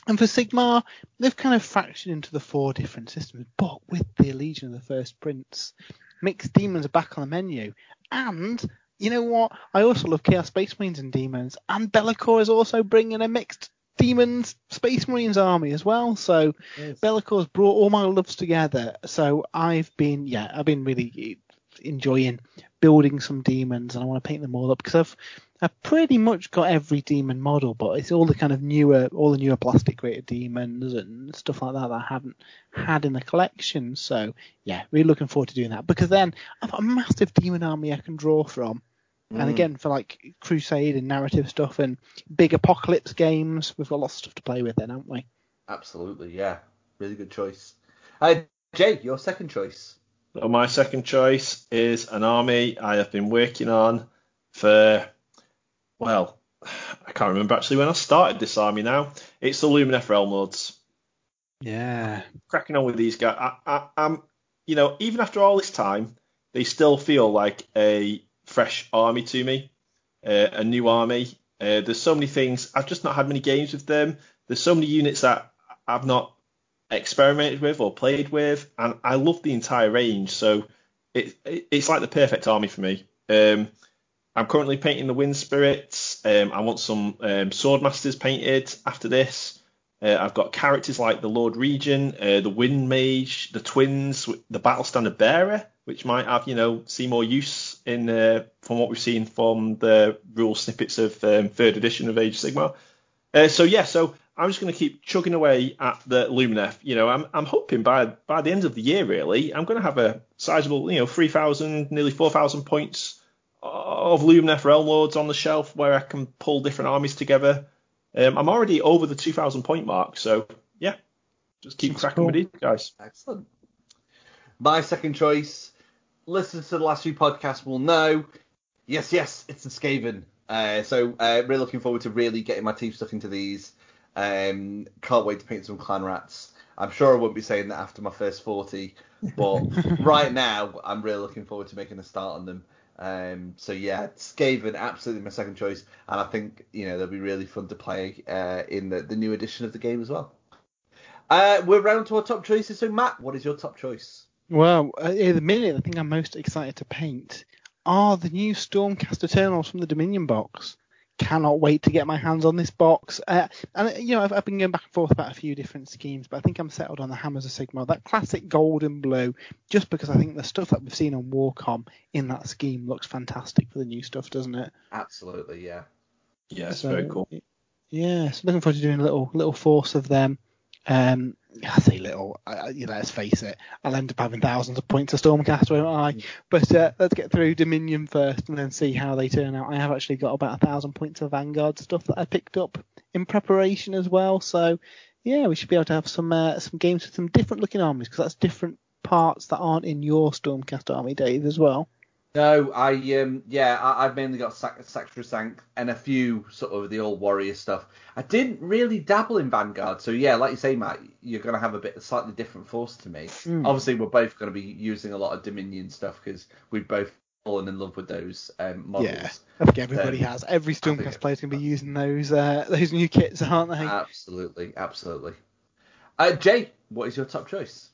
And for Sigmar, they've kind of fractured into the four different systems, but with the Legion of the First Prince, mixed demons are back on the menu. And you know what? I also love Chaos Space Marines and Demons, and Be'lakor is also bringing a mixed Demons Space Marines army as well. So yes. Be'lakor's brought all my loves together. So I've been yeah, I've been really enjoying building some demons and I want to paint them all up because I've I've pretty much got every demon model, but it's all the kind of newer all the newer plastic rated demons and stuff like that that I haven't had in the collection. So yeah, really looking forward to doing that because then I've got a massive demon army I can draw from Mm. And again, for like Crusade and narrative stuff and big apocalypse games, we've got lots of stuff to play with then, haven't we? Absolutely, yeah. Really good choice. Uh, Jay, your second choice. Well, my second choice is an army I have been working on for, well, I can't remember actually when I started this army now. It's the Lumineth Realm Lords. Yeah. Cracking on with these guys. I, I, I'm, you know, even after all this time, they still feel like a fresh army to me, uh, a new army. Uh, there's so many things. I've just not had many games with them. There's so many units that I've not experimented with or played with, and I love the entire range. So it, it it's like the perfect army for me. Um, I'm currently painting the Wind Spirits. Um, I want some um, Swordmasters painted after this. Uh, I've got characters like the Lord Regent, uh, the Wind Mage, the Twins, the Battle Standard Bearer, which might have you know see more use in uh, from what we've seen from the rule snippets of um, third edition of Age of Sigmar. Uh, so yeah, so I'm just going to keep chugging away at the Lumineth. You know, I'm I'm hoping by by the end of the year, really, I'm going to have a sizable, you know, 3,000, nearly 4,000 points of Lumineth Realm Lords on the shelf where I can pull different armies together. Um, I'm already over the 2,000 point mark, so yeah, just keep That's cracking cool. with these guys. Excellent. My second choice listeners to the last few podcasts will know, yes, yes, it's the Skaven. Uh, so uh, really looking forward to really getting my teeth stuck into these. Um, can't wait to paint some clan rats. I'm sure I won't be saying that after my first 40, but right now I'm really looking forward to making a start on them. Um, so yeah, Skaven absolutely my second choice, and I think you know they'll be really fun to play uh, in the, the new edition of the game as well. Uh, we're round to our top choices. So Matt, what is your top choice? Well, uh, at the minute, the thing I'm most excited to paint are the new Stormcast Eternals from the Dominion box. Cannot wait to get my hands on this box. Uh, and you know, I've, I've, been going back and forth about a few different schemes, but I think I'm settled on the Hammers of Sigmar, that classic gold and blue, just because I think the stuff that we've seen on Warcom in that scheme looks fantastic for the new stuff, doesn't it? Absolutely, yeah. Yeah, it's so, very cool. Yeah, so looking forward to doing a little little force of them. Um, I say little, I, you know, let's face it, I'll end up having thousands of points of Stormcast, won't I? Mm. But uh, let's get through Dominion first and then see how they turn out. I have actually got about a thousand points of Vanguard stuff that I picked up in preparation as well. So yeah, we should be able to have some uh, some games with some different looking armies because that's different parts that aren't in your Stormcast army, Dave, as well. No, I um yeah, I, have mainly got Sac- Sacrosanct and a few sort of the old warrior stuff. I didn't really dabble in Vanguard, so yeah, like you say, Matt, you're gonna have a bit slightly different force to me. Mm. Obviously, we're both gonna be using a lot of Dominion stuff because we've both fallen in love with those um, models. Yeah, I think everybody um, has. Every Stormcast player is gonna be using those uh, those new kits, aren't they? Absolutely, absolutely. Uh, Jay, what is your top choice?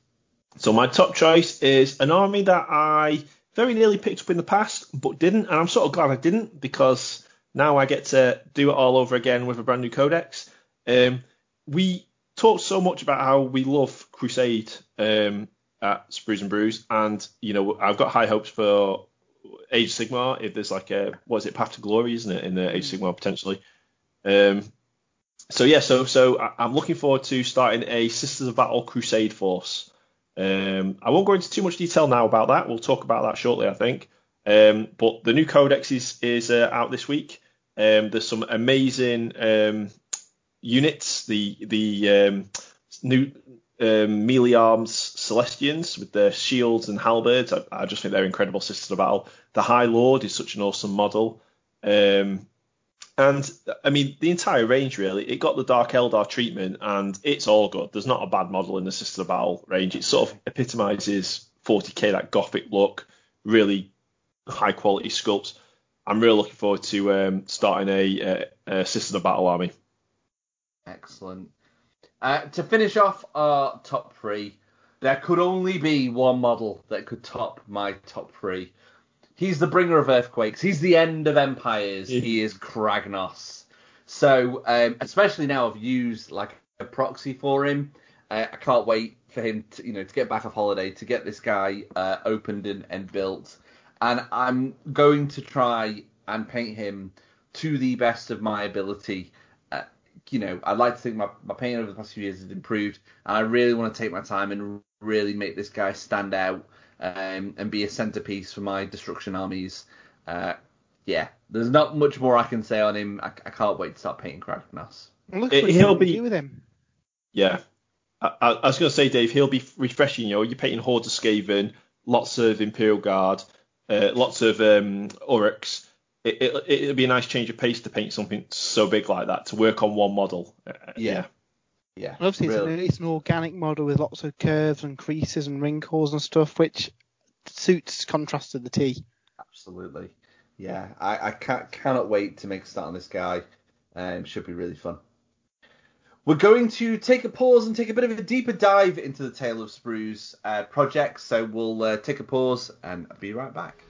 So my top choice is an army that I very nearly picked up in the past, but didn't, and I'm sort of glad I didn't because now I get to do it all over again with a brand new codex. Um, we talked so much about how we love Crusade um, at Sprues and Brews, and you know I've got high hopes for Age Sigmar. If there's like a what is it, Path to Glory, isn't it, in the Age Sigmar potentially? Um, so yeah, so so I'm looking forward to starting a Sisters of Battle Crusade force. Um, I won't go into too much detail now about that. We'll talk about that shortly, I think. Um, but the new codex is is uh, out this week. Um, there's some amazing um, units. The the um, new um, melee arms Celestians with their shields and halberds. I, I just think they're incredible Sisters of Battle. The High Lord is such an awesome model. Um, and I mean, the entire range really, it got the Dark Eldar treatment, and it's all good. There's not a bad model in the Sister of Battle range. It sort of epitomizes 40k, that gothic look, really high quality sculpts. I'm really looking forward to um, starting a, a, a Sister of Battle army. Excellent. Uh, to finish off our top three, there could only be one model that could top my top three. He's the bringer of earthquakes. He's the end of empires. Yeah. He is Kragnos. So, um, especially now I've used like a proxy for him. Uh, I can't wait for him to, you know, to get back off holiday to get this guy uh, opened and, and built. And I'm going to try and paint him to the best of my ability. Uh, you know, I'd like to think my, my painting over the past few years has improved, and I really want to take my time and really make this guy stand out um, and be a centerpiece for my destruction armies. Uh, yeah, there's not much more I can say on him. I, I can't wait to start painting Kragnos. I'm It- forward he'll be- do with him. Yeah. I, I, I was going to say, Dave, he'll be refreshing. You know, you're painting hordes of Skaven, lots of Imperial Guard, uh, lots of um, Orruks. It, it, it'd be a nice change of pace to paint something so big like that, to work on one model. Uh, Yeah. Yeah, And Obviously, it's, an, it's an organic model with lots of curves and creases and wrinkles and stuff, which suits contrast to the T. Absolutely. Yeah, I, I can't, cannot wait to make a start on this guy. Um, should be really fun. We're going to take a pause and take a bit of a deeper dive into the Tale of Sprues uh, project. So we'll uh, take a pause and be right back.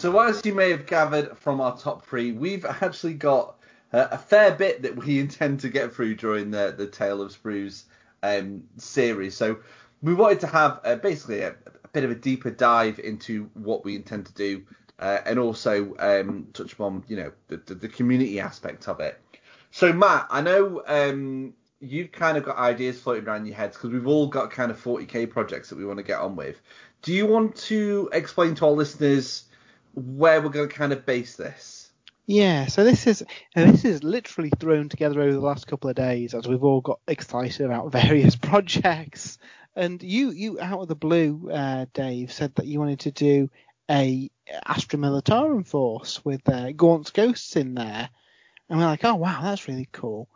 So as you may have gathered from our top three, we've actually got uh, a fair bit that we intend to get through during the the Tale of Sprues um, series. So we wanted to have uh, basically a, a bit of a deeper dive into what we intend to do, uh, and also um, touch upon you know the, the, the community aspect of it. So Matt, I know um, you've kind of got ideas floating around your heads because we've all got kind of 40k projects that we want to get on with. Do you want to explain to our listeners where we're going to kind of base this? Yeah, so this is this is literally thrown together over the last couple of days as we've all got excited about various projects. And you, you out of the blue, uh, Dave, said that you wanted to do a Astra Militarum force with uh, Gaunt's ghosts in there, and we're like, oh wow, that's really cool.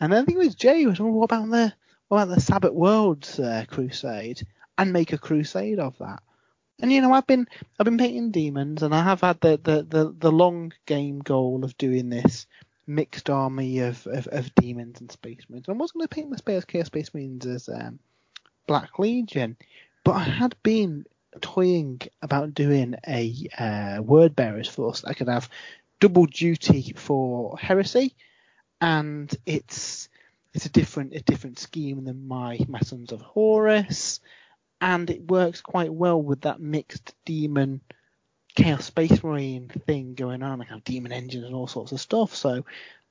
And then I think it was Jay who was, oh, what about the what about the Sabbat Worlds uh, crusade and make a crusade of that. And you know, I've been I've been painting demons, and I have had the the, the, the long game goal of doing this mixed army of, of, of demons and space marines. And I was going to paint my space chaos space marines as um, Black Legion, but I had been toying about doing a uh, word bearers force. I could have double duty for heresy, and it's it's a different a different scheme than my my sons of Horus and it works quite well with that mixed demon chaos space marine thing going on. I have demon engines and all sorts of stuff. So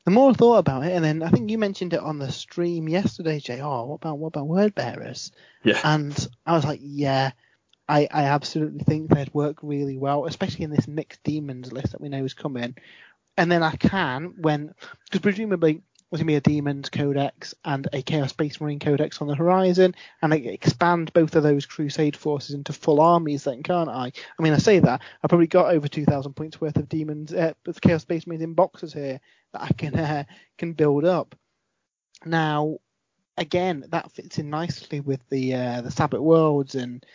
the more I thought about it, and then I think you mentioned it on the stream yesterday, JR. Oh, what about what about word bearers? Yeah. And I was like, yeah, I I absolutely think they'd work really well, especially in this mixed demons list that we know is coming. And then I can when because presumably there's going to be a Demons Codex and a Chaos Space Marine Codex on the horizon, and I expand both of those Crusade forces into full armies then, can't I? I mean, I say that, I've probably got over 2,000 points worth of Demons, uh, Chaos Space Marines in boxes here that I can, uh, can build up. Now, again, that fits in nicely with the, uh, the Sabbat Worlds and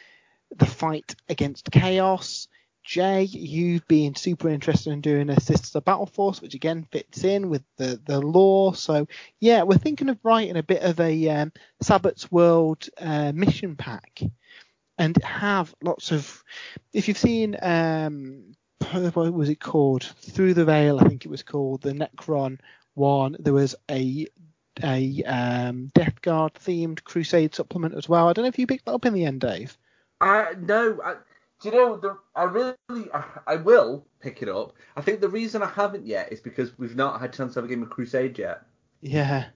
the fight against Chaos. Jay, you've been super interested in doing a Sisters of Battle Force, which again fits in with the, the lore. So yeah, we're thinking of writing a bit of a um, World uh, mission pack and have lots of. If you've seen, um, what was it called? Through the Veil, I think it was called the Necron one. There was a a um, Death Guard themed Crusade supplement as well. I don't know if you picked that up in the end, Dave. Uh, no, I, do you know the, I really I, I will pick it up. I think the reason I haven't yet is because we've not had a chance to have a game of Crusade yet. Yeah.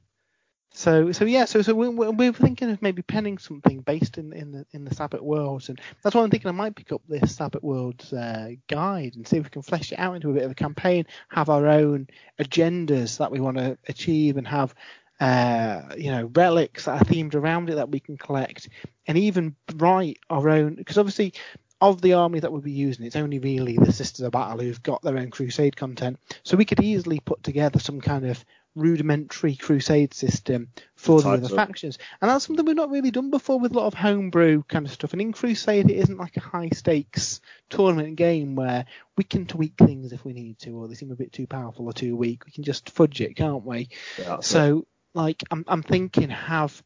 So so yeah so so we, we we're thinking of maybe penning something based in in the in the Sabbat worlds and that's why I'm thinking I might pick up this Sabbat worlds uh, guide and see if we can flesh it out into a bit of a campaign, have our own agendas that we want to achieve and have uh, you know relics that are themed around it that we can collect and even write our own because obviously of the army that we'll be using, it's only really the Sisters of Battle who've got their own crusade content. So we could easily put together some kind of rudimentary crusade system for the other factions. And that's something we've not really done before with a lot of homebrew kind of stuff. And in Crusade, it isn't like a high stakes tournament game where we can tweak things if we need to, or they seem a bit too powerful or too weak. We can just fudge it, can't we? Yeah, so, it. like, I'm, I'm thinking have.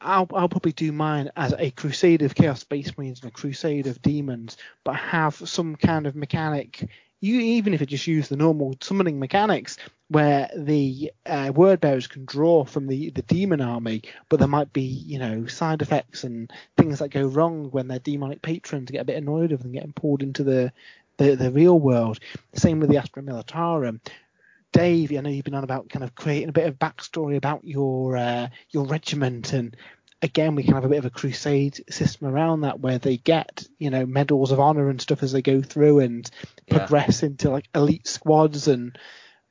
I'll, I'll probably do mine as a crusade of chaos space marines and a crusade of demons, but have some kind of mechanic you even if it just use the normal summoning mechanics where the uh, word bearers can draw from the, the demon army, but there might be, you know, side effects and things that go wrong when their demonic patrons get a bit annoyed of them getting pulled into the, the, the real world. Same with the Astra Militarum. Dave, I know you've been on about kind of creating a bit of backstory about your uh, your regiment and again, we can have a bit of a crusade system around that where they get, you know, medals of honor and stuff as they go through and yeah. progress into like elite squads and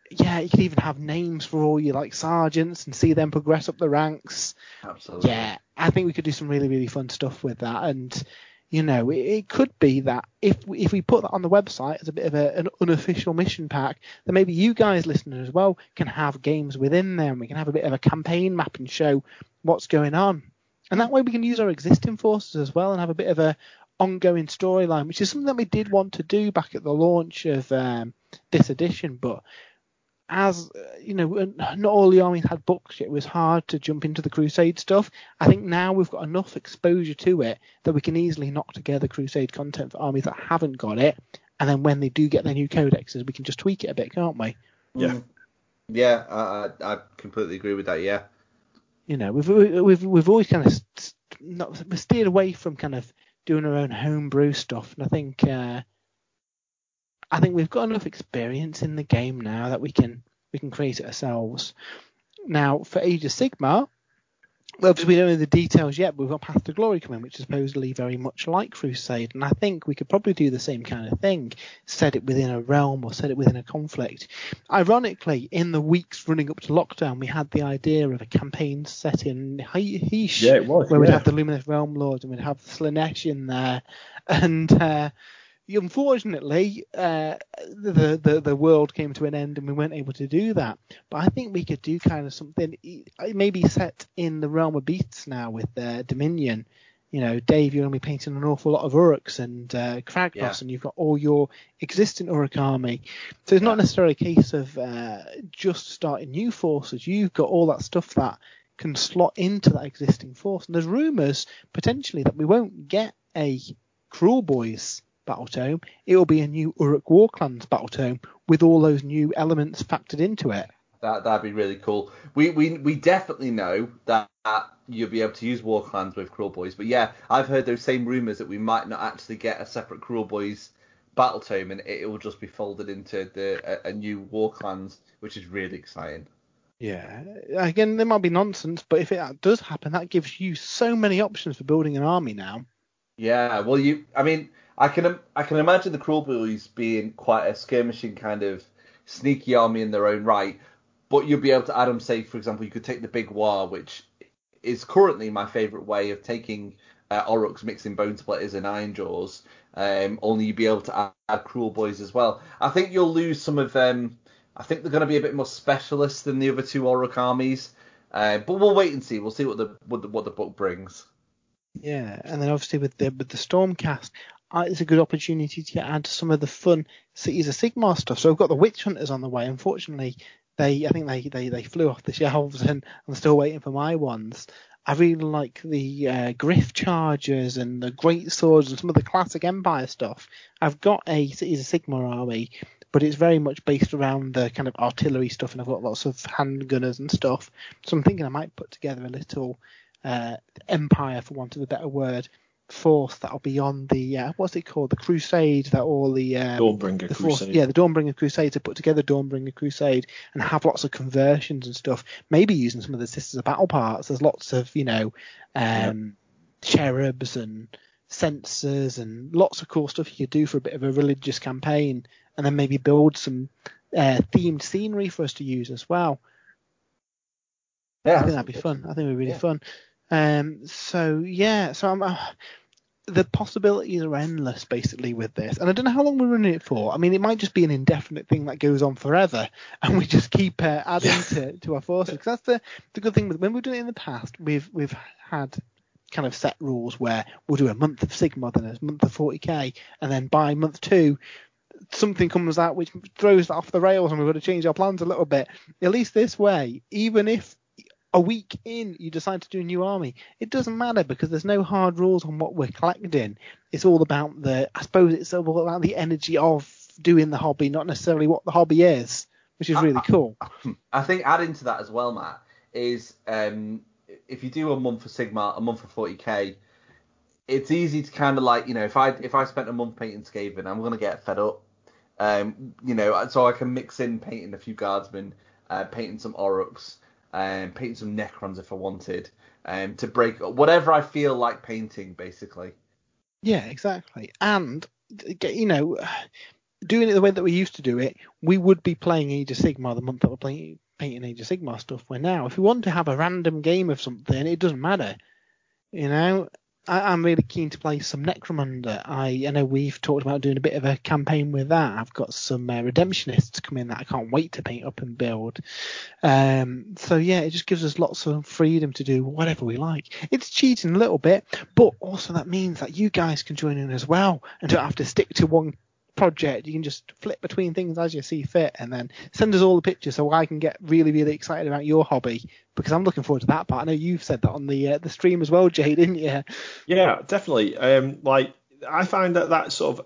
yeah, you can even have names for all your like sergeants and see them progress up the ranks. Absolutely. Yeah, I think we could do some really really fun stuff with that, and you know, it, it could be that if we, if we put that on the website as a bit of a, an unofficial mission pack, then maybe you guys listening as well can have games within there, and we can have a bit of a campaign map and show what's going on. And that way we can use our existing forces as well and have a bit of a ongoing storyline, which is something that we did want to do back at the launch of um, this edition, but as uh, you know, not all the armies had books yet. It was hard to jump into the Crusade stuff. I think now we've got enough exposure to it that we can easily knock together Crusade content for armies that haven't got it, and then when they do get their new codexes, we can just tweak it a bit, can't we? Yeah, yeah, I, I completely agree with that. Yeah, you know, we've we've we've always kind of not we steered away from kind of doing our own homebrew stuff, and I think uh, I think we've got enough experience in the game now that we can we can create it ourselves. Now for Age of Sigmar, well, we don't know the details yet, but we've got Path to Glory coming, which is supposedly very much like Crusade, and I think we could probably do the same kind of thing, set it within a realm or set it within a conflict. Ironically, in the weeks running up to lockdown, we had the idea of a campaign set in Hysh, yeah, was, where yeah. we'd have the Lumineth Realm Lords and we'd have Slaanesh in there, and uh, unfortunately, uh, the, the the world came to an end and we weren't able to do that. But I think we could do kind of something maybe set in the realm of beasts now with uh, Dominion. You know, Dave, you're going to be painting an awful lot of Orruks and uh, Kragnos, yeah. and you've got all your existing Orruk army. So it's not necessarily a case of uh, just starting new forces. You've got all that stuff that can slot into that existing force. And there's rumours potentially that we won't get a Kruleboyz battle tome, it will be a new Orruk War Clans battle tome with all those new elements factored into it. That that'd be really cool. We we we definitely know that you'll be able to use War Clans with Boys, but yeah, I've heard those same rumours that we might not actually get a separate Kruleboyz battle tome, and it, it will just be folded into the a, a new War Clans, which is really exciting. Yeah, again, there might be nonsense, but if it does happen, that gives you so many options for building an army now. Yeah, well, you, I mean, I can I can imagine the Kruleboyz being quite a skirmishing kind of sneaky army in their own right, but you'll be able to add them. Say, for example, you could take the Big War, which is currently my favourite way of taking uh, Orruks, mixing Bonesplitterz and Ironjawz. Um, only you'd be able to add, add boys as well. I think you'll lose some of them. I think they're going to be a bit more specialist than the other two Orruk armies. Uh, but we'll wait and see. We'll see what the what the, what the book brings. Yeah, and then obviously with the with the Stormcast, it's a good opportunity to add some of the fun Cities of Sigmar stuff. So I've got the Witch Hunters on the way. Unfortunately, they I think they, they, they flew off the shelves and I'm still waiting for my ones. I really like the uh, Gryph-chargers and the Great Swords and some of the classic Empire stuff. I've got a Cities of Sigmar army, but it's very much based around the kind of artillery stuff, and I've got lots of handgunners and stuff. So I'm thinking I might put together a little uh, empire, for want of a better word, force that'll be on the uh, what's it called the crusade that all the um, Dawnbringer the force, Crusade. yeah the Dawnbringer Crusade to put together Dawnbringer Crusade and have lots of conversions and stuff maybe using some of the Sisters of Battle parts there's lots of you know um, cherubs and sensors and lots of cool stuff you could do for a bit of a religious campaign and then maybe build some uh, themed scenery for us to use as well yeah I think that'd be fun. I think it'd be really Yeah. fun. Um, so yeah, so I'm, uh, the possibilities are endless basically with this, and I don't know how long we're running it for. I mean, it might just be an indefinite thing that goes on forever, and we just keep uh, adding to, to our forces. Because that's the the good thing with when we've done it in the past, we've we've had kind of set rules where we'll do a month of Sigmar, then a month of 40k, and then by month two something comes out which throws that off the rails and we've got to change our plans a little bit. At least this way, even if a week in you decide to do a new army, it doesn't matter because there's no hard rules on what we're collecting. It's all about the, I suppose it's all about the energy of doing the hobby, not necessarily what the hobby is, which is really cool. I think adding to that as well, Matt, is um, if you do a month for Sigmar, a month for 40k, it's easy to kind of like you know if I if I spent a month painting Skaven, I'm gonna get fed up. Um, you know, so I can mix in painting a few guardsmen, uh, painting some Orruks, um, painting some Necrons if I wanted, um, to break whatever I feel like painting, basically. Yeah, exactly. And you know, doing it the way that we used to do it, we would be playing Age of Sigmar the month that we're playing painting Age of Sigmar stuff. Where now, if we want to have a random game of something, it doesn't matter. You know, I, I'm really keen to play some Necromunda. I, I know we've talked about doing a bit of a campaign with that. I've got some uh, Redemptionists coming that I can't wait to paint up and build. Um, so yeah, it just gives us lots of freedom to do whatever we like. It's cheating a little bit, but also that means that you guys can join in as well and don't have to stick to one project. You can just flip between things as you see fit, and then send us all the pictures so I can get really, really excited about your hobby because I'm looking forward to that part. I know you've said that on the uh, the stream as well, Jay, didn't you? Yeah, definitely. Um, like I find that that sort of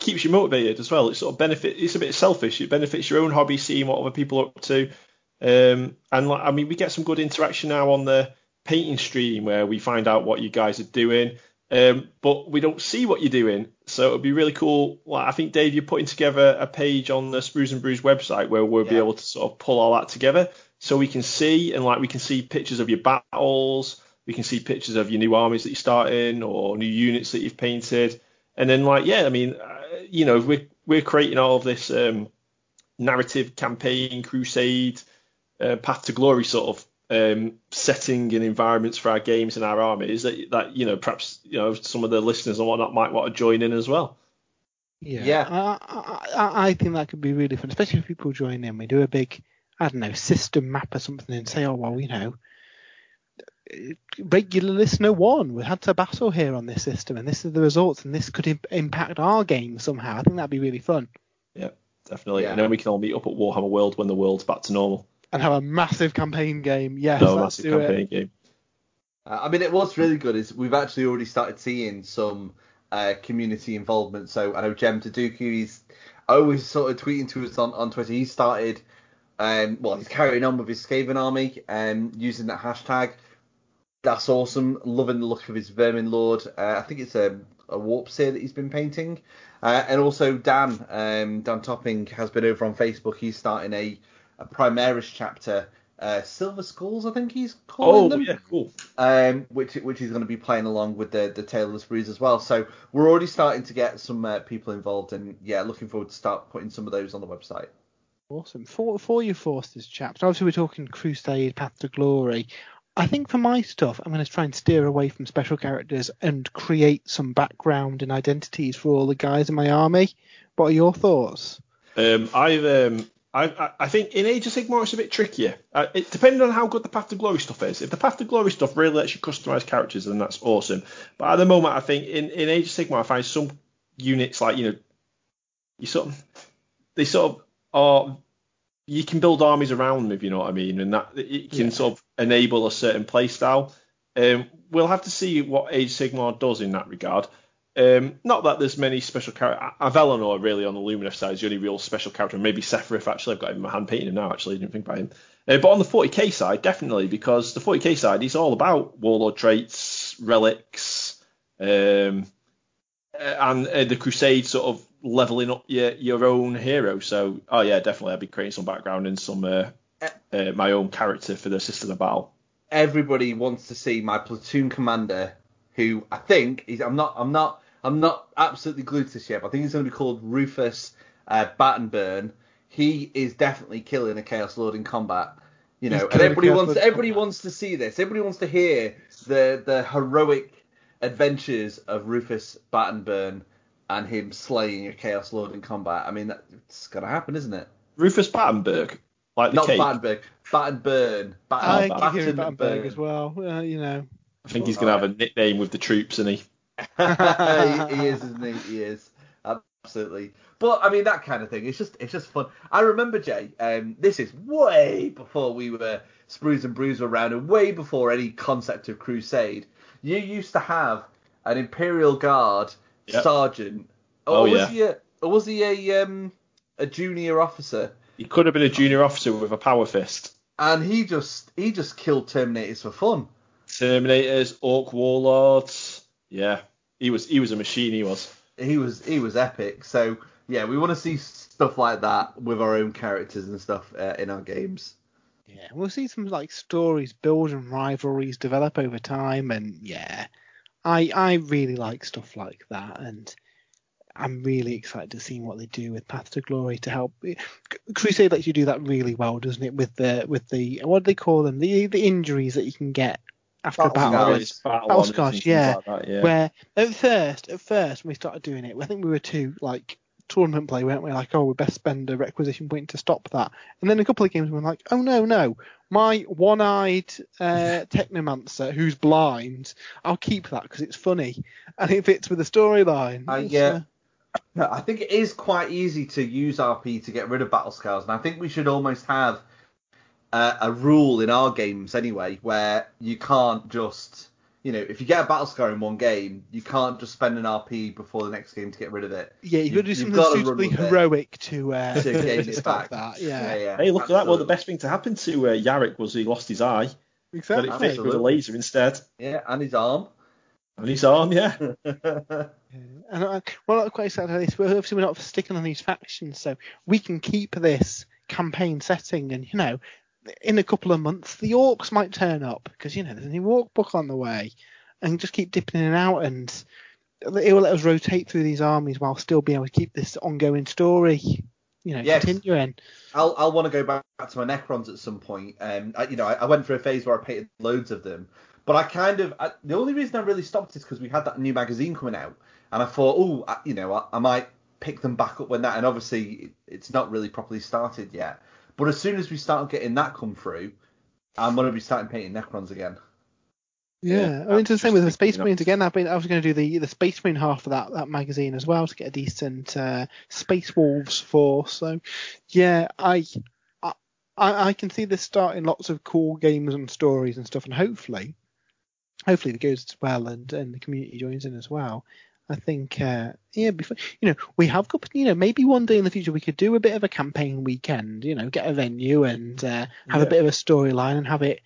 keeps you motivated as well. It sort of benefit. It's a bit selfish. It benefits your own hobby, seeing what other people are up to. Um, and like, I mean, we get some good interaction now on the painting stream where we find out what you guys are doing. Um, but we don't see what you're doing, so it'd be really cool. Well, I think Dave, you're putting together a page on the Sprues and Brews website where we'll be able to sort of pull all that together, so we can see and like we can see pictures of your battles, we can see pictures of your new armies that you're starting or new units that you've painted, and then like yeah, I mean, uh, you know, we're we're creating all of this um, narrative campaign, crusade, uh, path to glory sort of um, setting and environments for our games and our armies that that you know perhaps you know some of the listeners and whatnot might want to join in as well. Yeah, Yeah. I, I, I- I think that could be really fun, especially if people join in. We do a big, I don't know, system map or something, and say, oh well, you know, regular listener one, we had to battle here on this system, and this is the results, and this could imp- impact our game somehow. I think that'd be really fun, Yeah, definitely. Yeah. And then we can all meet up at Warhammer World when the world's back to normal. And have a massive campaign game. Yes, no let's massive do it. game. Uh, I mean, it, was really good is we've actually already started seeing some uh, community involvement. So I know Jem Taduku, he's always sort of tweeting to us on, on Twitter. He started, um, well, he's carrying on with his Skaven army um, using that hashtag. That's awesome. Loving the look of his Vermin Lord. Uh, I think it's a, a warp seer that he's been painting. Uh, and also Dan, um, Dan Topping has been over on Facebook. He's starting a, a Primaris chapter. Uh, Silver Skulls, I think he's calling Oh them yeah, cool. um, which which is going to be playing along with the the Tailorless Breeze as well. So we're already starting to get some uh, people involved, and yeah, looking forward to start putting some of those on the website. Awesome. For for your forces chaps, obviously we're talking Crusade, Path to Glory. I think for my stuff, I'm going to try and steer away from special characters and create some background and identities for all the guys in my army. What are your thoughts? Um, I've um, I, I- I think in Age of Sigmar it's a bit trickier. Uh, it depending on how good the Path to Glory stuff is. If the Path to Glory stuff really lets you customize characters, then that's awesome. But at the moment, I think in, in Age of Sigmar, I find some units like you know, you sort of they sort of are you can build armies around them if you know what I mean, and that it can Yeah. sort of enable a certain play style. Um, we'll have to see what Age of Sigmar does in that regard. Um, not that there's many special characters. Avalenor really on the Lumineth side is the only real special character. Maybe Sevireth actually. I've got him in my hand painting him now. Actually, I didn't think about him. Uh, but on the 40k side, definitely because the 40k side is all about warlord traits, relics, Um, uh, and uh, the Crusade sort of leveling up your your own hero. So, oh yeah, definitely, I'd be creating some background and some uh, uh, my own character for the Sisters of Battle. Everybody wants to see my platoon commander, who I think is. I'm not. I'm not. I'm not absolutely glued to this yet. But I think he's going to be called Rufus uh, Battenburn. He is definitely killing a Chaos Lord in combat. You know, and everybody wants. Everybody combat. wants to see this. Everybody wants to hear the the heroic adventures of Rufus Battenburn and him slaying a Chaos Lord in combat. I mean, it's gonna happen, isn't it? Rufus Battenberg, like the Not cake. Battenberg, Battenburn. Batten, I Batten- give Battenburn. Battenberg as well. Uh, you know. I think he's going to have a nickname with the troops, and he. he, he is, isn't he? He is absolutely. But I mean that kind of thing. It's just it's just fun. I remember Jay. Um, this is way before we were Sprues and Brews were around, and way before any concept of crusade. You used to have an Imperial Guard Yep. sergeant. Oh, was yeah. he a or was he a um a junior officer? He could have been a junior officer with a power fist. And he just he just killed Terminators for fun. Terminators, Orc Warlords. Yeah, he was he was a machine. He was. he was he was epic. So yeah, we want to see stuff like that with our own characters and stuff uh, in our games. Yeah, we'll see some like stories build and rivalries develop over time, and yeah, I I really like stuff like that, and I'm really excited to see what they do with Path to Glory to help. Crusade lets you do that really well, doesn't it? With the with the what do they call them? The the injuries that you can get after a Battle battle. scars. Battle Battle honours scars, yeah. like that, yeah. Where at first, at first when we started doing it, I think we were too like tournament play, weren't we? Like, oh, we best spend a requisition point to stop that. And then a couple of games we were like, oh no, no, my one-eyed uh, technomancer who's blind, I'll keep that because it's funny and it fits with the storyline. I It's, yeah. I think it is quite easy to use RP to get rid of battle scars, and I think we should almost have uh, a rule in our games anyway, where you can't just, you know, if you get a battle scar in one game, you can't just spend an RP before the next game to get rid of it. yeah, you've got to do you've something gotta run suitably with it heroic to uh, to gain to it stop back. that. Yeah, yeah. Hey, look at that. Well, the best thing to happen to uh, Yarrick was he lost his eye. Got exactly. it fixed with a laser instead. Yeah, and his arm. And his arm, yeah. And I, well, I'm quite excited about this. We're obviously we're not sticking on these factions, so we can keep this campaign setting. And you know, in a couple of months, the orcs might turn up because you know there's a new orc book on the way, and just keep dipping in and out, and it will let us rotate through these armies while still being able to keep this ongoing story, you know, Yes. continuing. I'll I'll want to go back to my Necrons at some point. Um, I, you know, I, I went through a phase where I painted loads of them, but I kind of I, the only reason I really stopped is because we had that new magazine coming out, and I thought, oh, you know, I, I might pick them back up when that, and obviously it, it's not really properly started yet. But as soon as we start getting that come through, I'm gonna be starting painting Necrons again. Yeah, Yeah, I mean, it's the same with the Space you. Marines again. I've been, I was going to do the the Space Marine half of that that magazine as well to get a decent uh, Space Wolves force. So, yeah, I, I I can see this starting lots of cool games and stories and stuff, and hopefully, hopefully it goes well and and the community joins in as well. I think, uh, yeah, before you know, we have got, you know, maybe one day in the future we could do a bit of a campaign weekend. You know, get a venue and uh, have a bit of a storyline and have it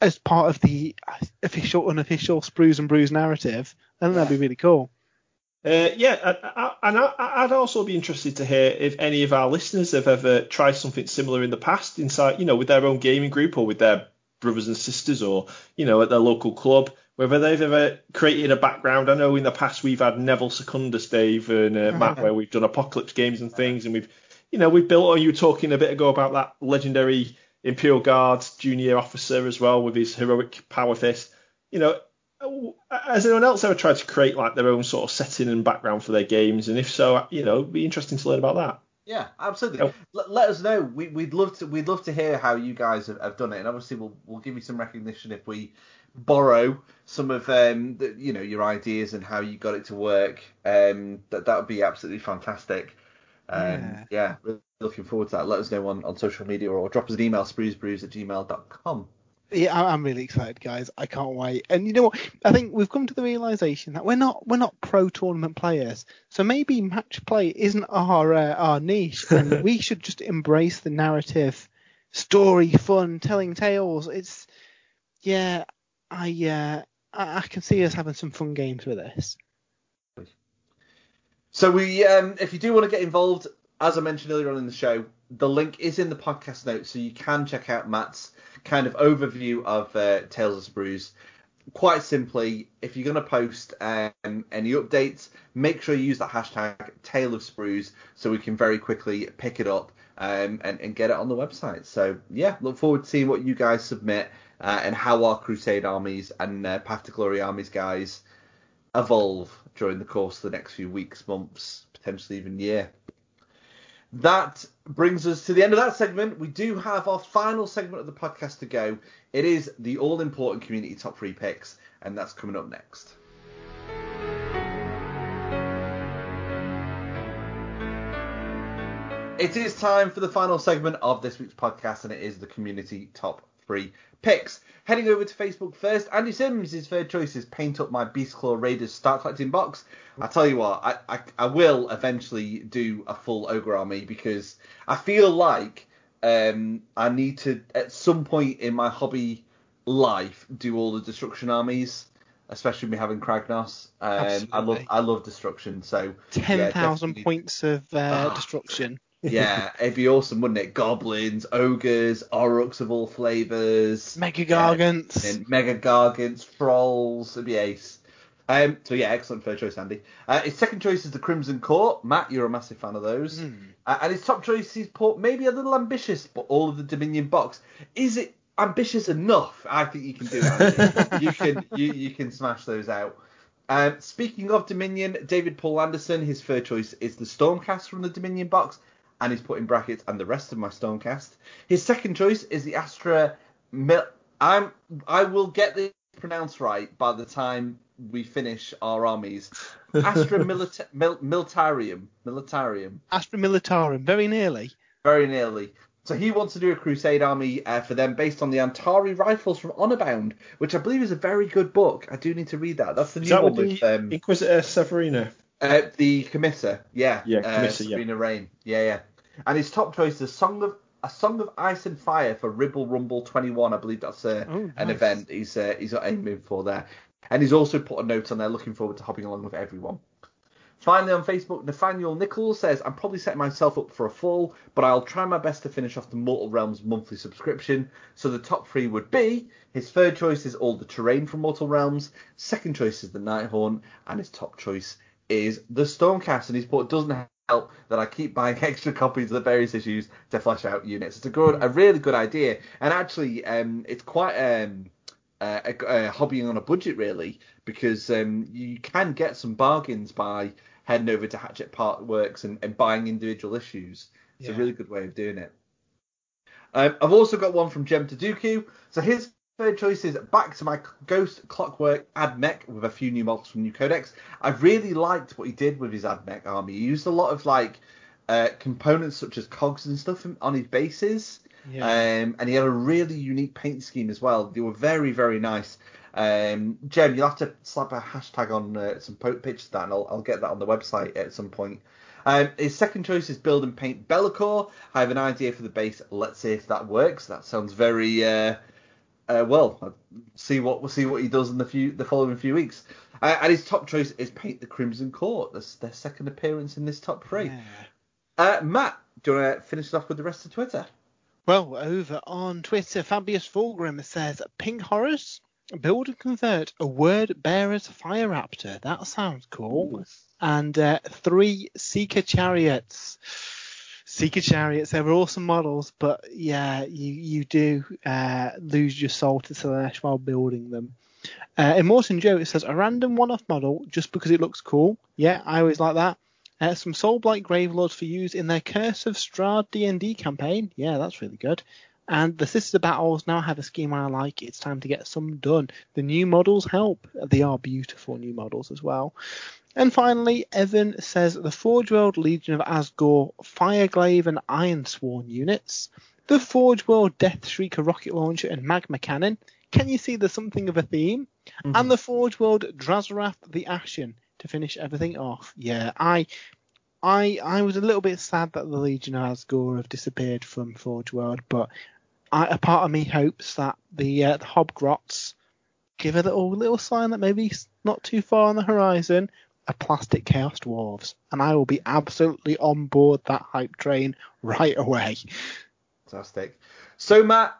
as part of the official, unofficial Sprues and Brews narrative. I think that'd be really cool. Uh, yeah, I, and I, I'd also be interested to hear if any of our listeners have ever tried something similar in the past, inside, you know, with their own gaming group or with their brothers and sisters, or you know, at their local club. Whether they've ever created a background. I know in the past we've had Neville Secundus, Dave, and uh, Matt, where we've done apocalypse games and things, and we've, you know, we've built. Or you were talking a bit ago about that legendary Imperial Guard junior officer as well with his heroic power fist. You know, has anyone else ever tried to create like their own sort of setting and background for their games? And if so, you know, it'd be interesting to learn about that. Yeah, absolutely. Oh. Let, let us know. We, we'd love to. We'd love to hear how you guys have, have done it, and obviously we'll we'll give you some recognition if we borrow some of um the, you know your ideas and how you got it to work. Um, that that would be absolutely fantastic. Um, Yeah. yeah, really looking forward to that. Let us know on, on social media or drop us an email spruesbrews at gmail.com. Yeah, I'm really excited, guys. I can't wait. And you know what? I think we've come to the realization that we're not we're not pro tournament players. So maybe match play isn't our uh, our niche, and we should just embrace the narrative, story, fun, telling tales. It's yeah, I uh, I, I can see us having some fun games with this. So we, um, if you do want to get involved, as I mentioned earlier on in the show, the link is in the podcast notes, so you can check out Matt's kind of overview of uh, Tales of Sprues. Quite simply, if you're going to post um, any updates, make sure you use that hashtag Tale of Sprues so we can very quickly pick it up um, and, and get it on the website. So yeah, look forward to seeing what you guys submit uh, and how our Crusade armies and uh, Path to Glory armies guys evolve during the course of the next few weeks, months, potentially even year. That brings us to the end of that segment. We do have our final segment of the podcast to go. It is the all important community top three picks, and that's coming up next. It is time for the final segment of this week's podcast, and it is the community top three picks. Heading over to Facebook first, Andy Sims, his third choice is paint up my Beastclaw Raiders start collecting box. I tell you what, I, I, I will eventually do a full ogre army because I feel like um, I need to at some point in my hobby life do all the destruction armies, especially me having Kragnos. Um, I love I love destruction, so Ten yeah, points of uh, Ah. destruction. Yeah, it'd be awesome, wouldn't it? Goblins, ogres, Orruks of all flavors, Mega Gargants. and mega gargants, trolls. It'd be ace. Um, so yeah, excellent third choice, Andy. Uh, his second choice is the Crimson Court. Matt, you're a massive fan of those. Hmm. Uh, and his top choice is put maybe a little ambitious, but all of the Dominion box. Is it ambitious enough? I think you can do that. You can you you can smash those out. Um, speaking of Dominion, David Paul Anderson, his third choice is the Stormcast from the Dominion box, and he's put in brackets and the rest of my Stormcast. His second choice is the Astra. Mil- I'm I will get this pronounced right by the time we finish our armies. Astra Milita- Mil- Militarium, Militarium, Astra Militarum, very nearly. very nearly. So he wants to do a Crusade army uh, for them based on the Antari rifles from Honorbound, which I believe is a very good book. I do need to read that. That's the Is new that one with with um, Inquisitor Severina? uh, the Commissar, yeah, Yeah, uh, Commissar, yeah. Raine, yeah, yeah. And his top choice is Song of a Song of Ice and Fire for Ribble Rumble 21. I believe that's uh, Oh, an event he's uh, he's aiming for there. And he's also put a note on there, looking forward to hopping along with everyone. Finally, on Facebook, Nathaniel Nichols says, I'm probably setting myself up for a fall, but I'll try my best to finish off the Mortal Realms monthly subscription. So the top three would be his third choice is all the terrain from Mortal Realms, second choice is the Nighthaunt, and his top choice is the Stormcast. And he's put, doesn't help that I keep buying extra copies of the various issues to flesh out units. It's a good, a really good idea. And actually, um, it's quite um, uh, a, a hobbying on a budget really because um, you can get some bargains by heading over to Hachette Partworks and, and buying individual issues. It's a really good way of doing it. Um, I've also got one from Jem Taduku. So his third choice is back to my Ghost Clockwork Admech with a few new models from New Codex. I really liked what he did with his Admech army. He used a lot of like uh, components such as cogs and stuff on his bases. Yeah. Um, and he had a really unique paint scheme as well. They were very, very nice. Um, Jem, you'll have to slap a hashtag on uh, some pictures of that, and I'll, I'll get that on the website at some point. Um, his second choice is build and paint Be'lakor. I have an idea for the base. Let's see if that works. That sounds very uh, uh, well. See what we'll see what he does in the few the following few weeks. Uh, and his top choice is paint the Crimson Court. That's their second appearance in this top three. Yeah. Uh, Matt, do you want to finish it off with the rest of Twitter? Well, over on Twitter, Fabius Fulgrim says Pink Horrors build and convert a word bearer's fire raptor. That sounds cool. And uh, three Seeker chariots. Seeker chariots, they were awesome models, but yeah, you you do uh, lose your soul to Slaanesh while building them. Uh, in Morton Joe, it says a random one-off model just because it looks cool. Yeah, I always like that. Uh, some Soulblight Gravelords for use in their Curse of Strahd D&D campaign. Yeah, that's really good. And the Sister Battles now have a scheme I like. It's time to get some done. The new models help. They are beautiful new models as well. And finally, Evan says the Forge World Legion of Azgorh, Fireglaive and Iron Sworn units, the Forge World Death Shrieker rocket launcher and magma cannon. Can you see there's something of a theme? Mm-hmm. And the Forge World Drazhoath the Ashen to finish everything off. Yeah, I I I was a little bit sad that the Legion of Azgorh have disappeared from Forge World, but I, a part of me hopes that the uh, the Hobgrots give a little little sign that maybe not too far on the horizon. A plastic chaos dwarves, and I will be absolutely on board that hype train right away. Fantastic. So Matt,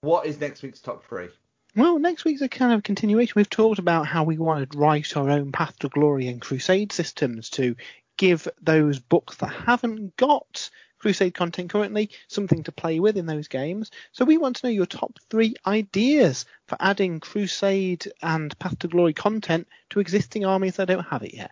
what is next week's top three? Well, next week's a kind of continuation. We've talked about how we want to write our own Path to Glory and Crusade systems to give those books that haven't got Crusade content currently something to play with in those games. So we want to know your top three ideas for adding Crusade and Path to Glory content to existing armies that don't have it yet.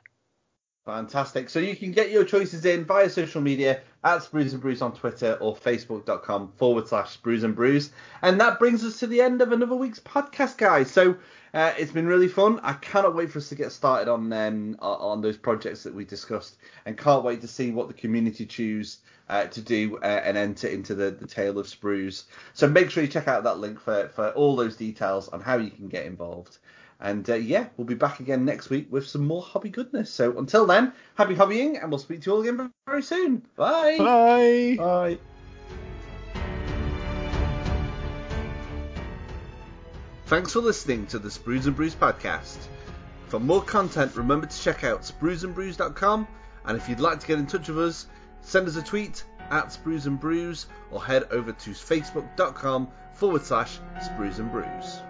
Fantastic. So you can get your choices in via social media at Sprues and Brews on Twitter or facebook.com forward slash Sprues and Brews. And that brings us to the end of another week's podcast, guys. So uh, it's been really fun. I cannot wait for us to get started on um, on those projects that we discussed, and can't wait to see what the community choose uh, to do uh, and enter into the, the Tale of Sprues. So make sure you check out that link for, for all those details on how you can get involved. And uh, yeah, we'll be back again next week with some more hobby goodness. So until then, happy hobbying, and we'll speak to you all again very soon. Bye. Bye. Bye. Thanks for listening to the Sprues and Brews podcast. For more content, remember to check out spruesandbrews.com. And if you'd like to get in touch with us, send us a tweet at Sprues and Brews or head over to facebook.com forward slash Sprues and Brews.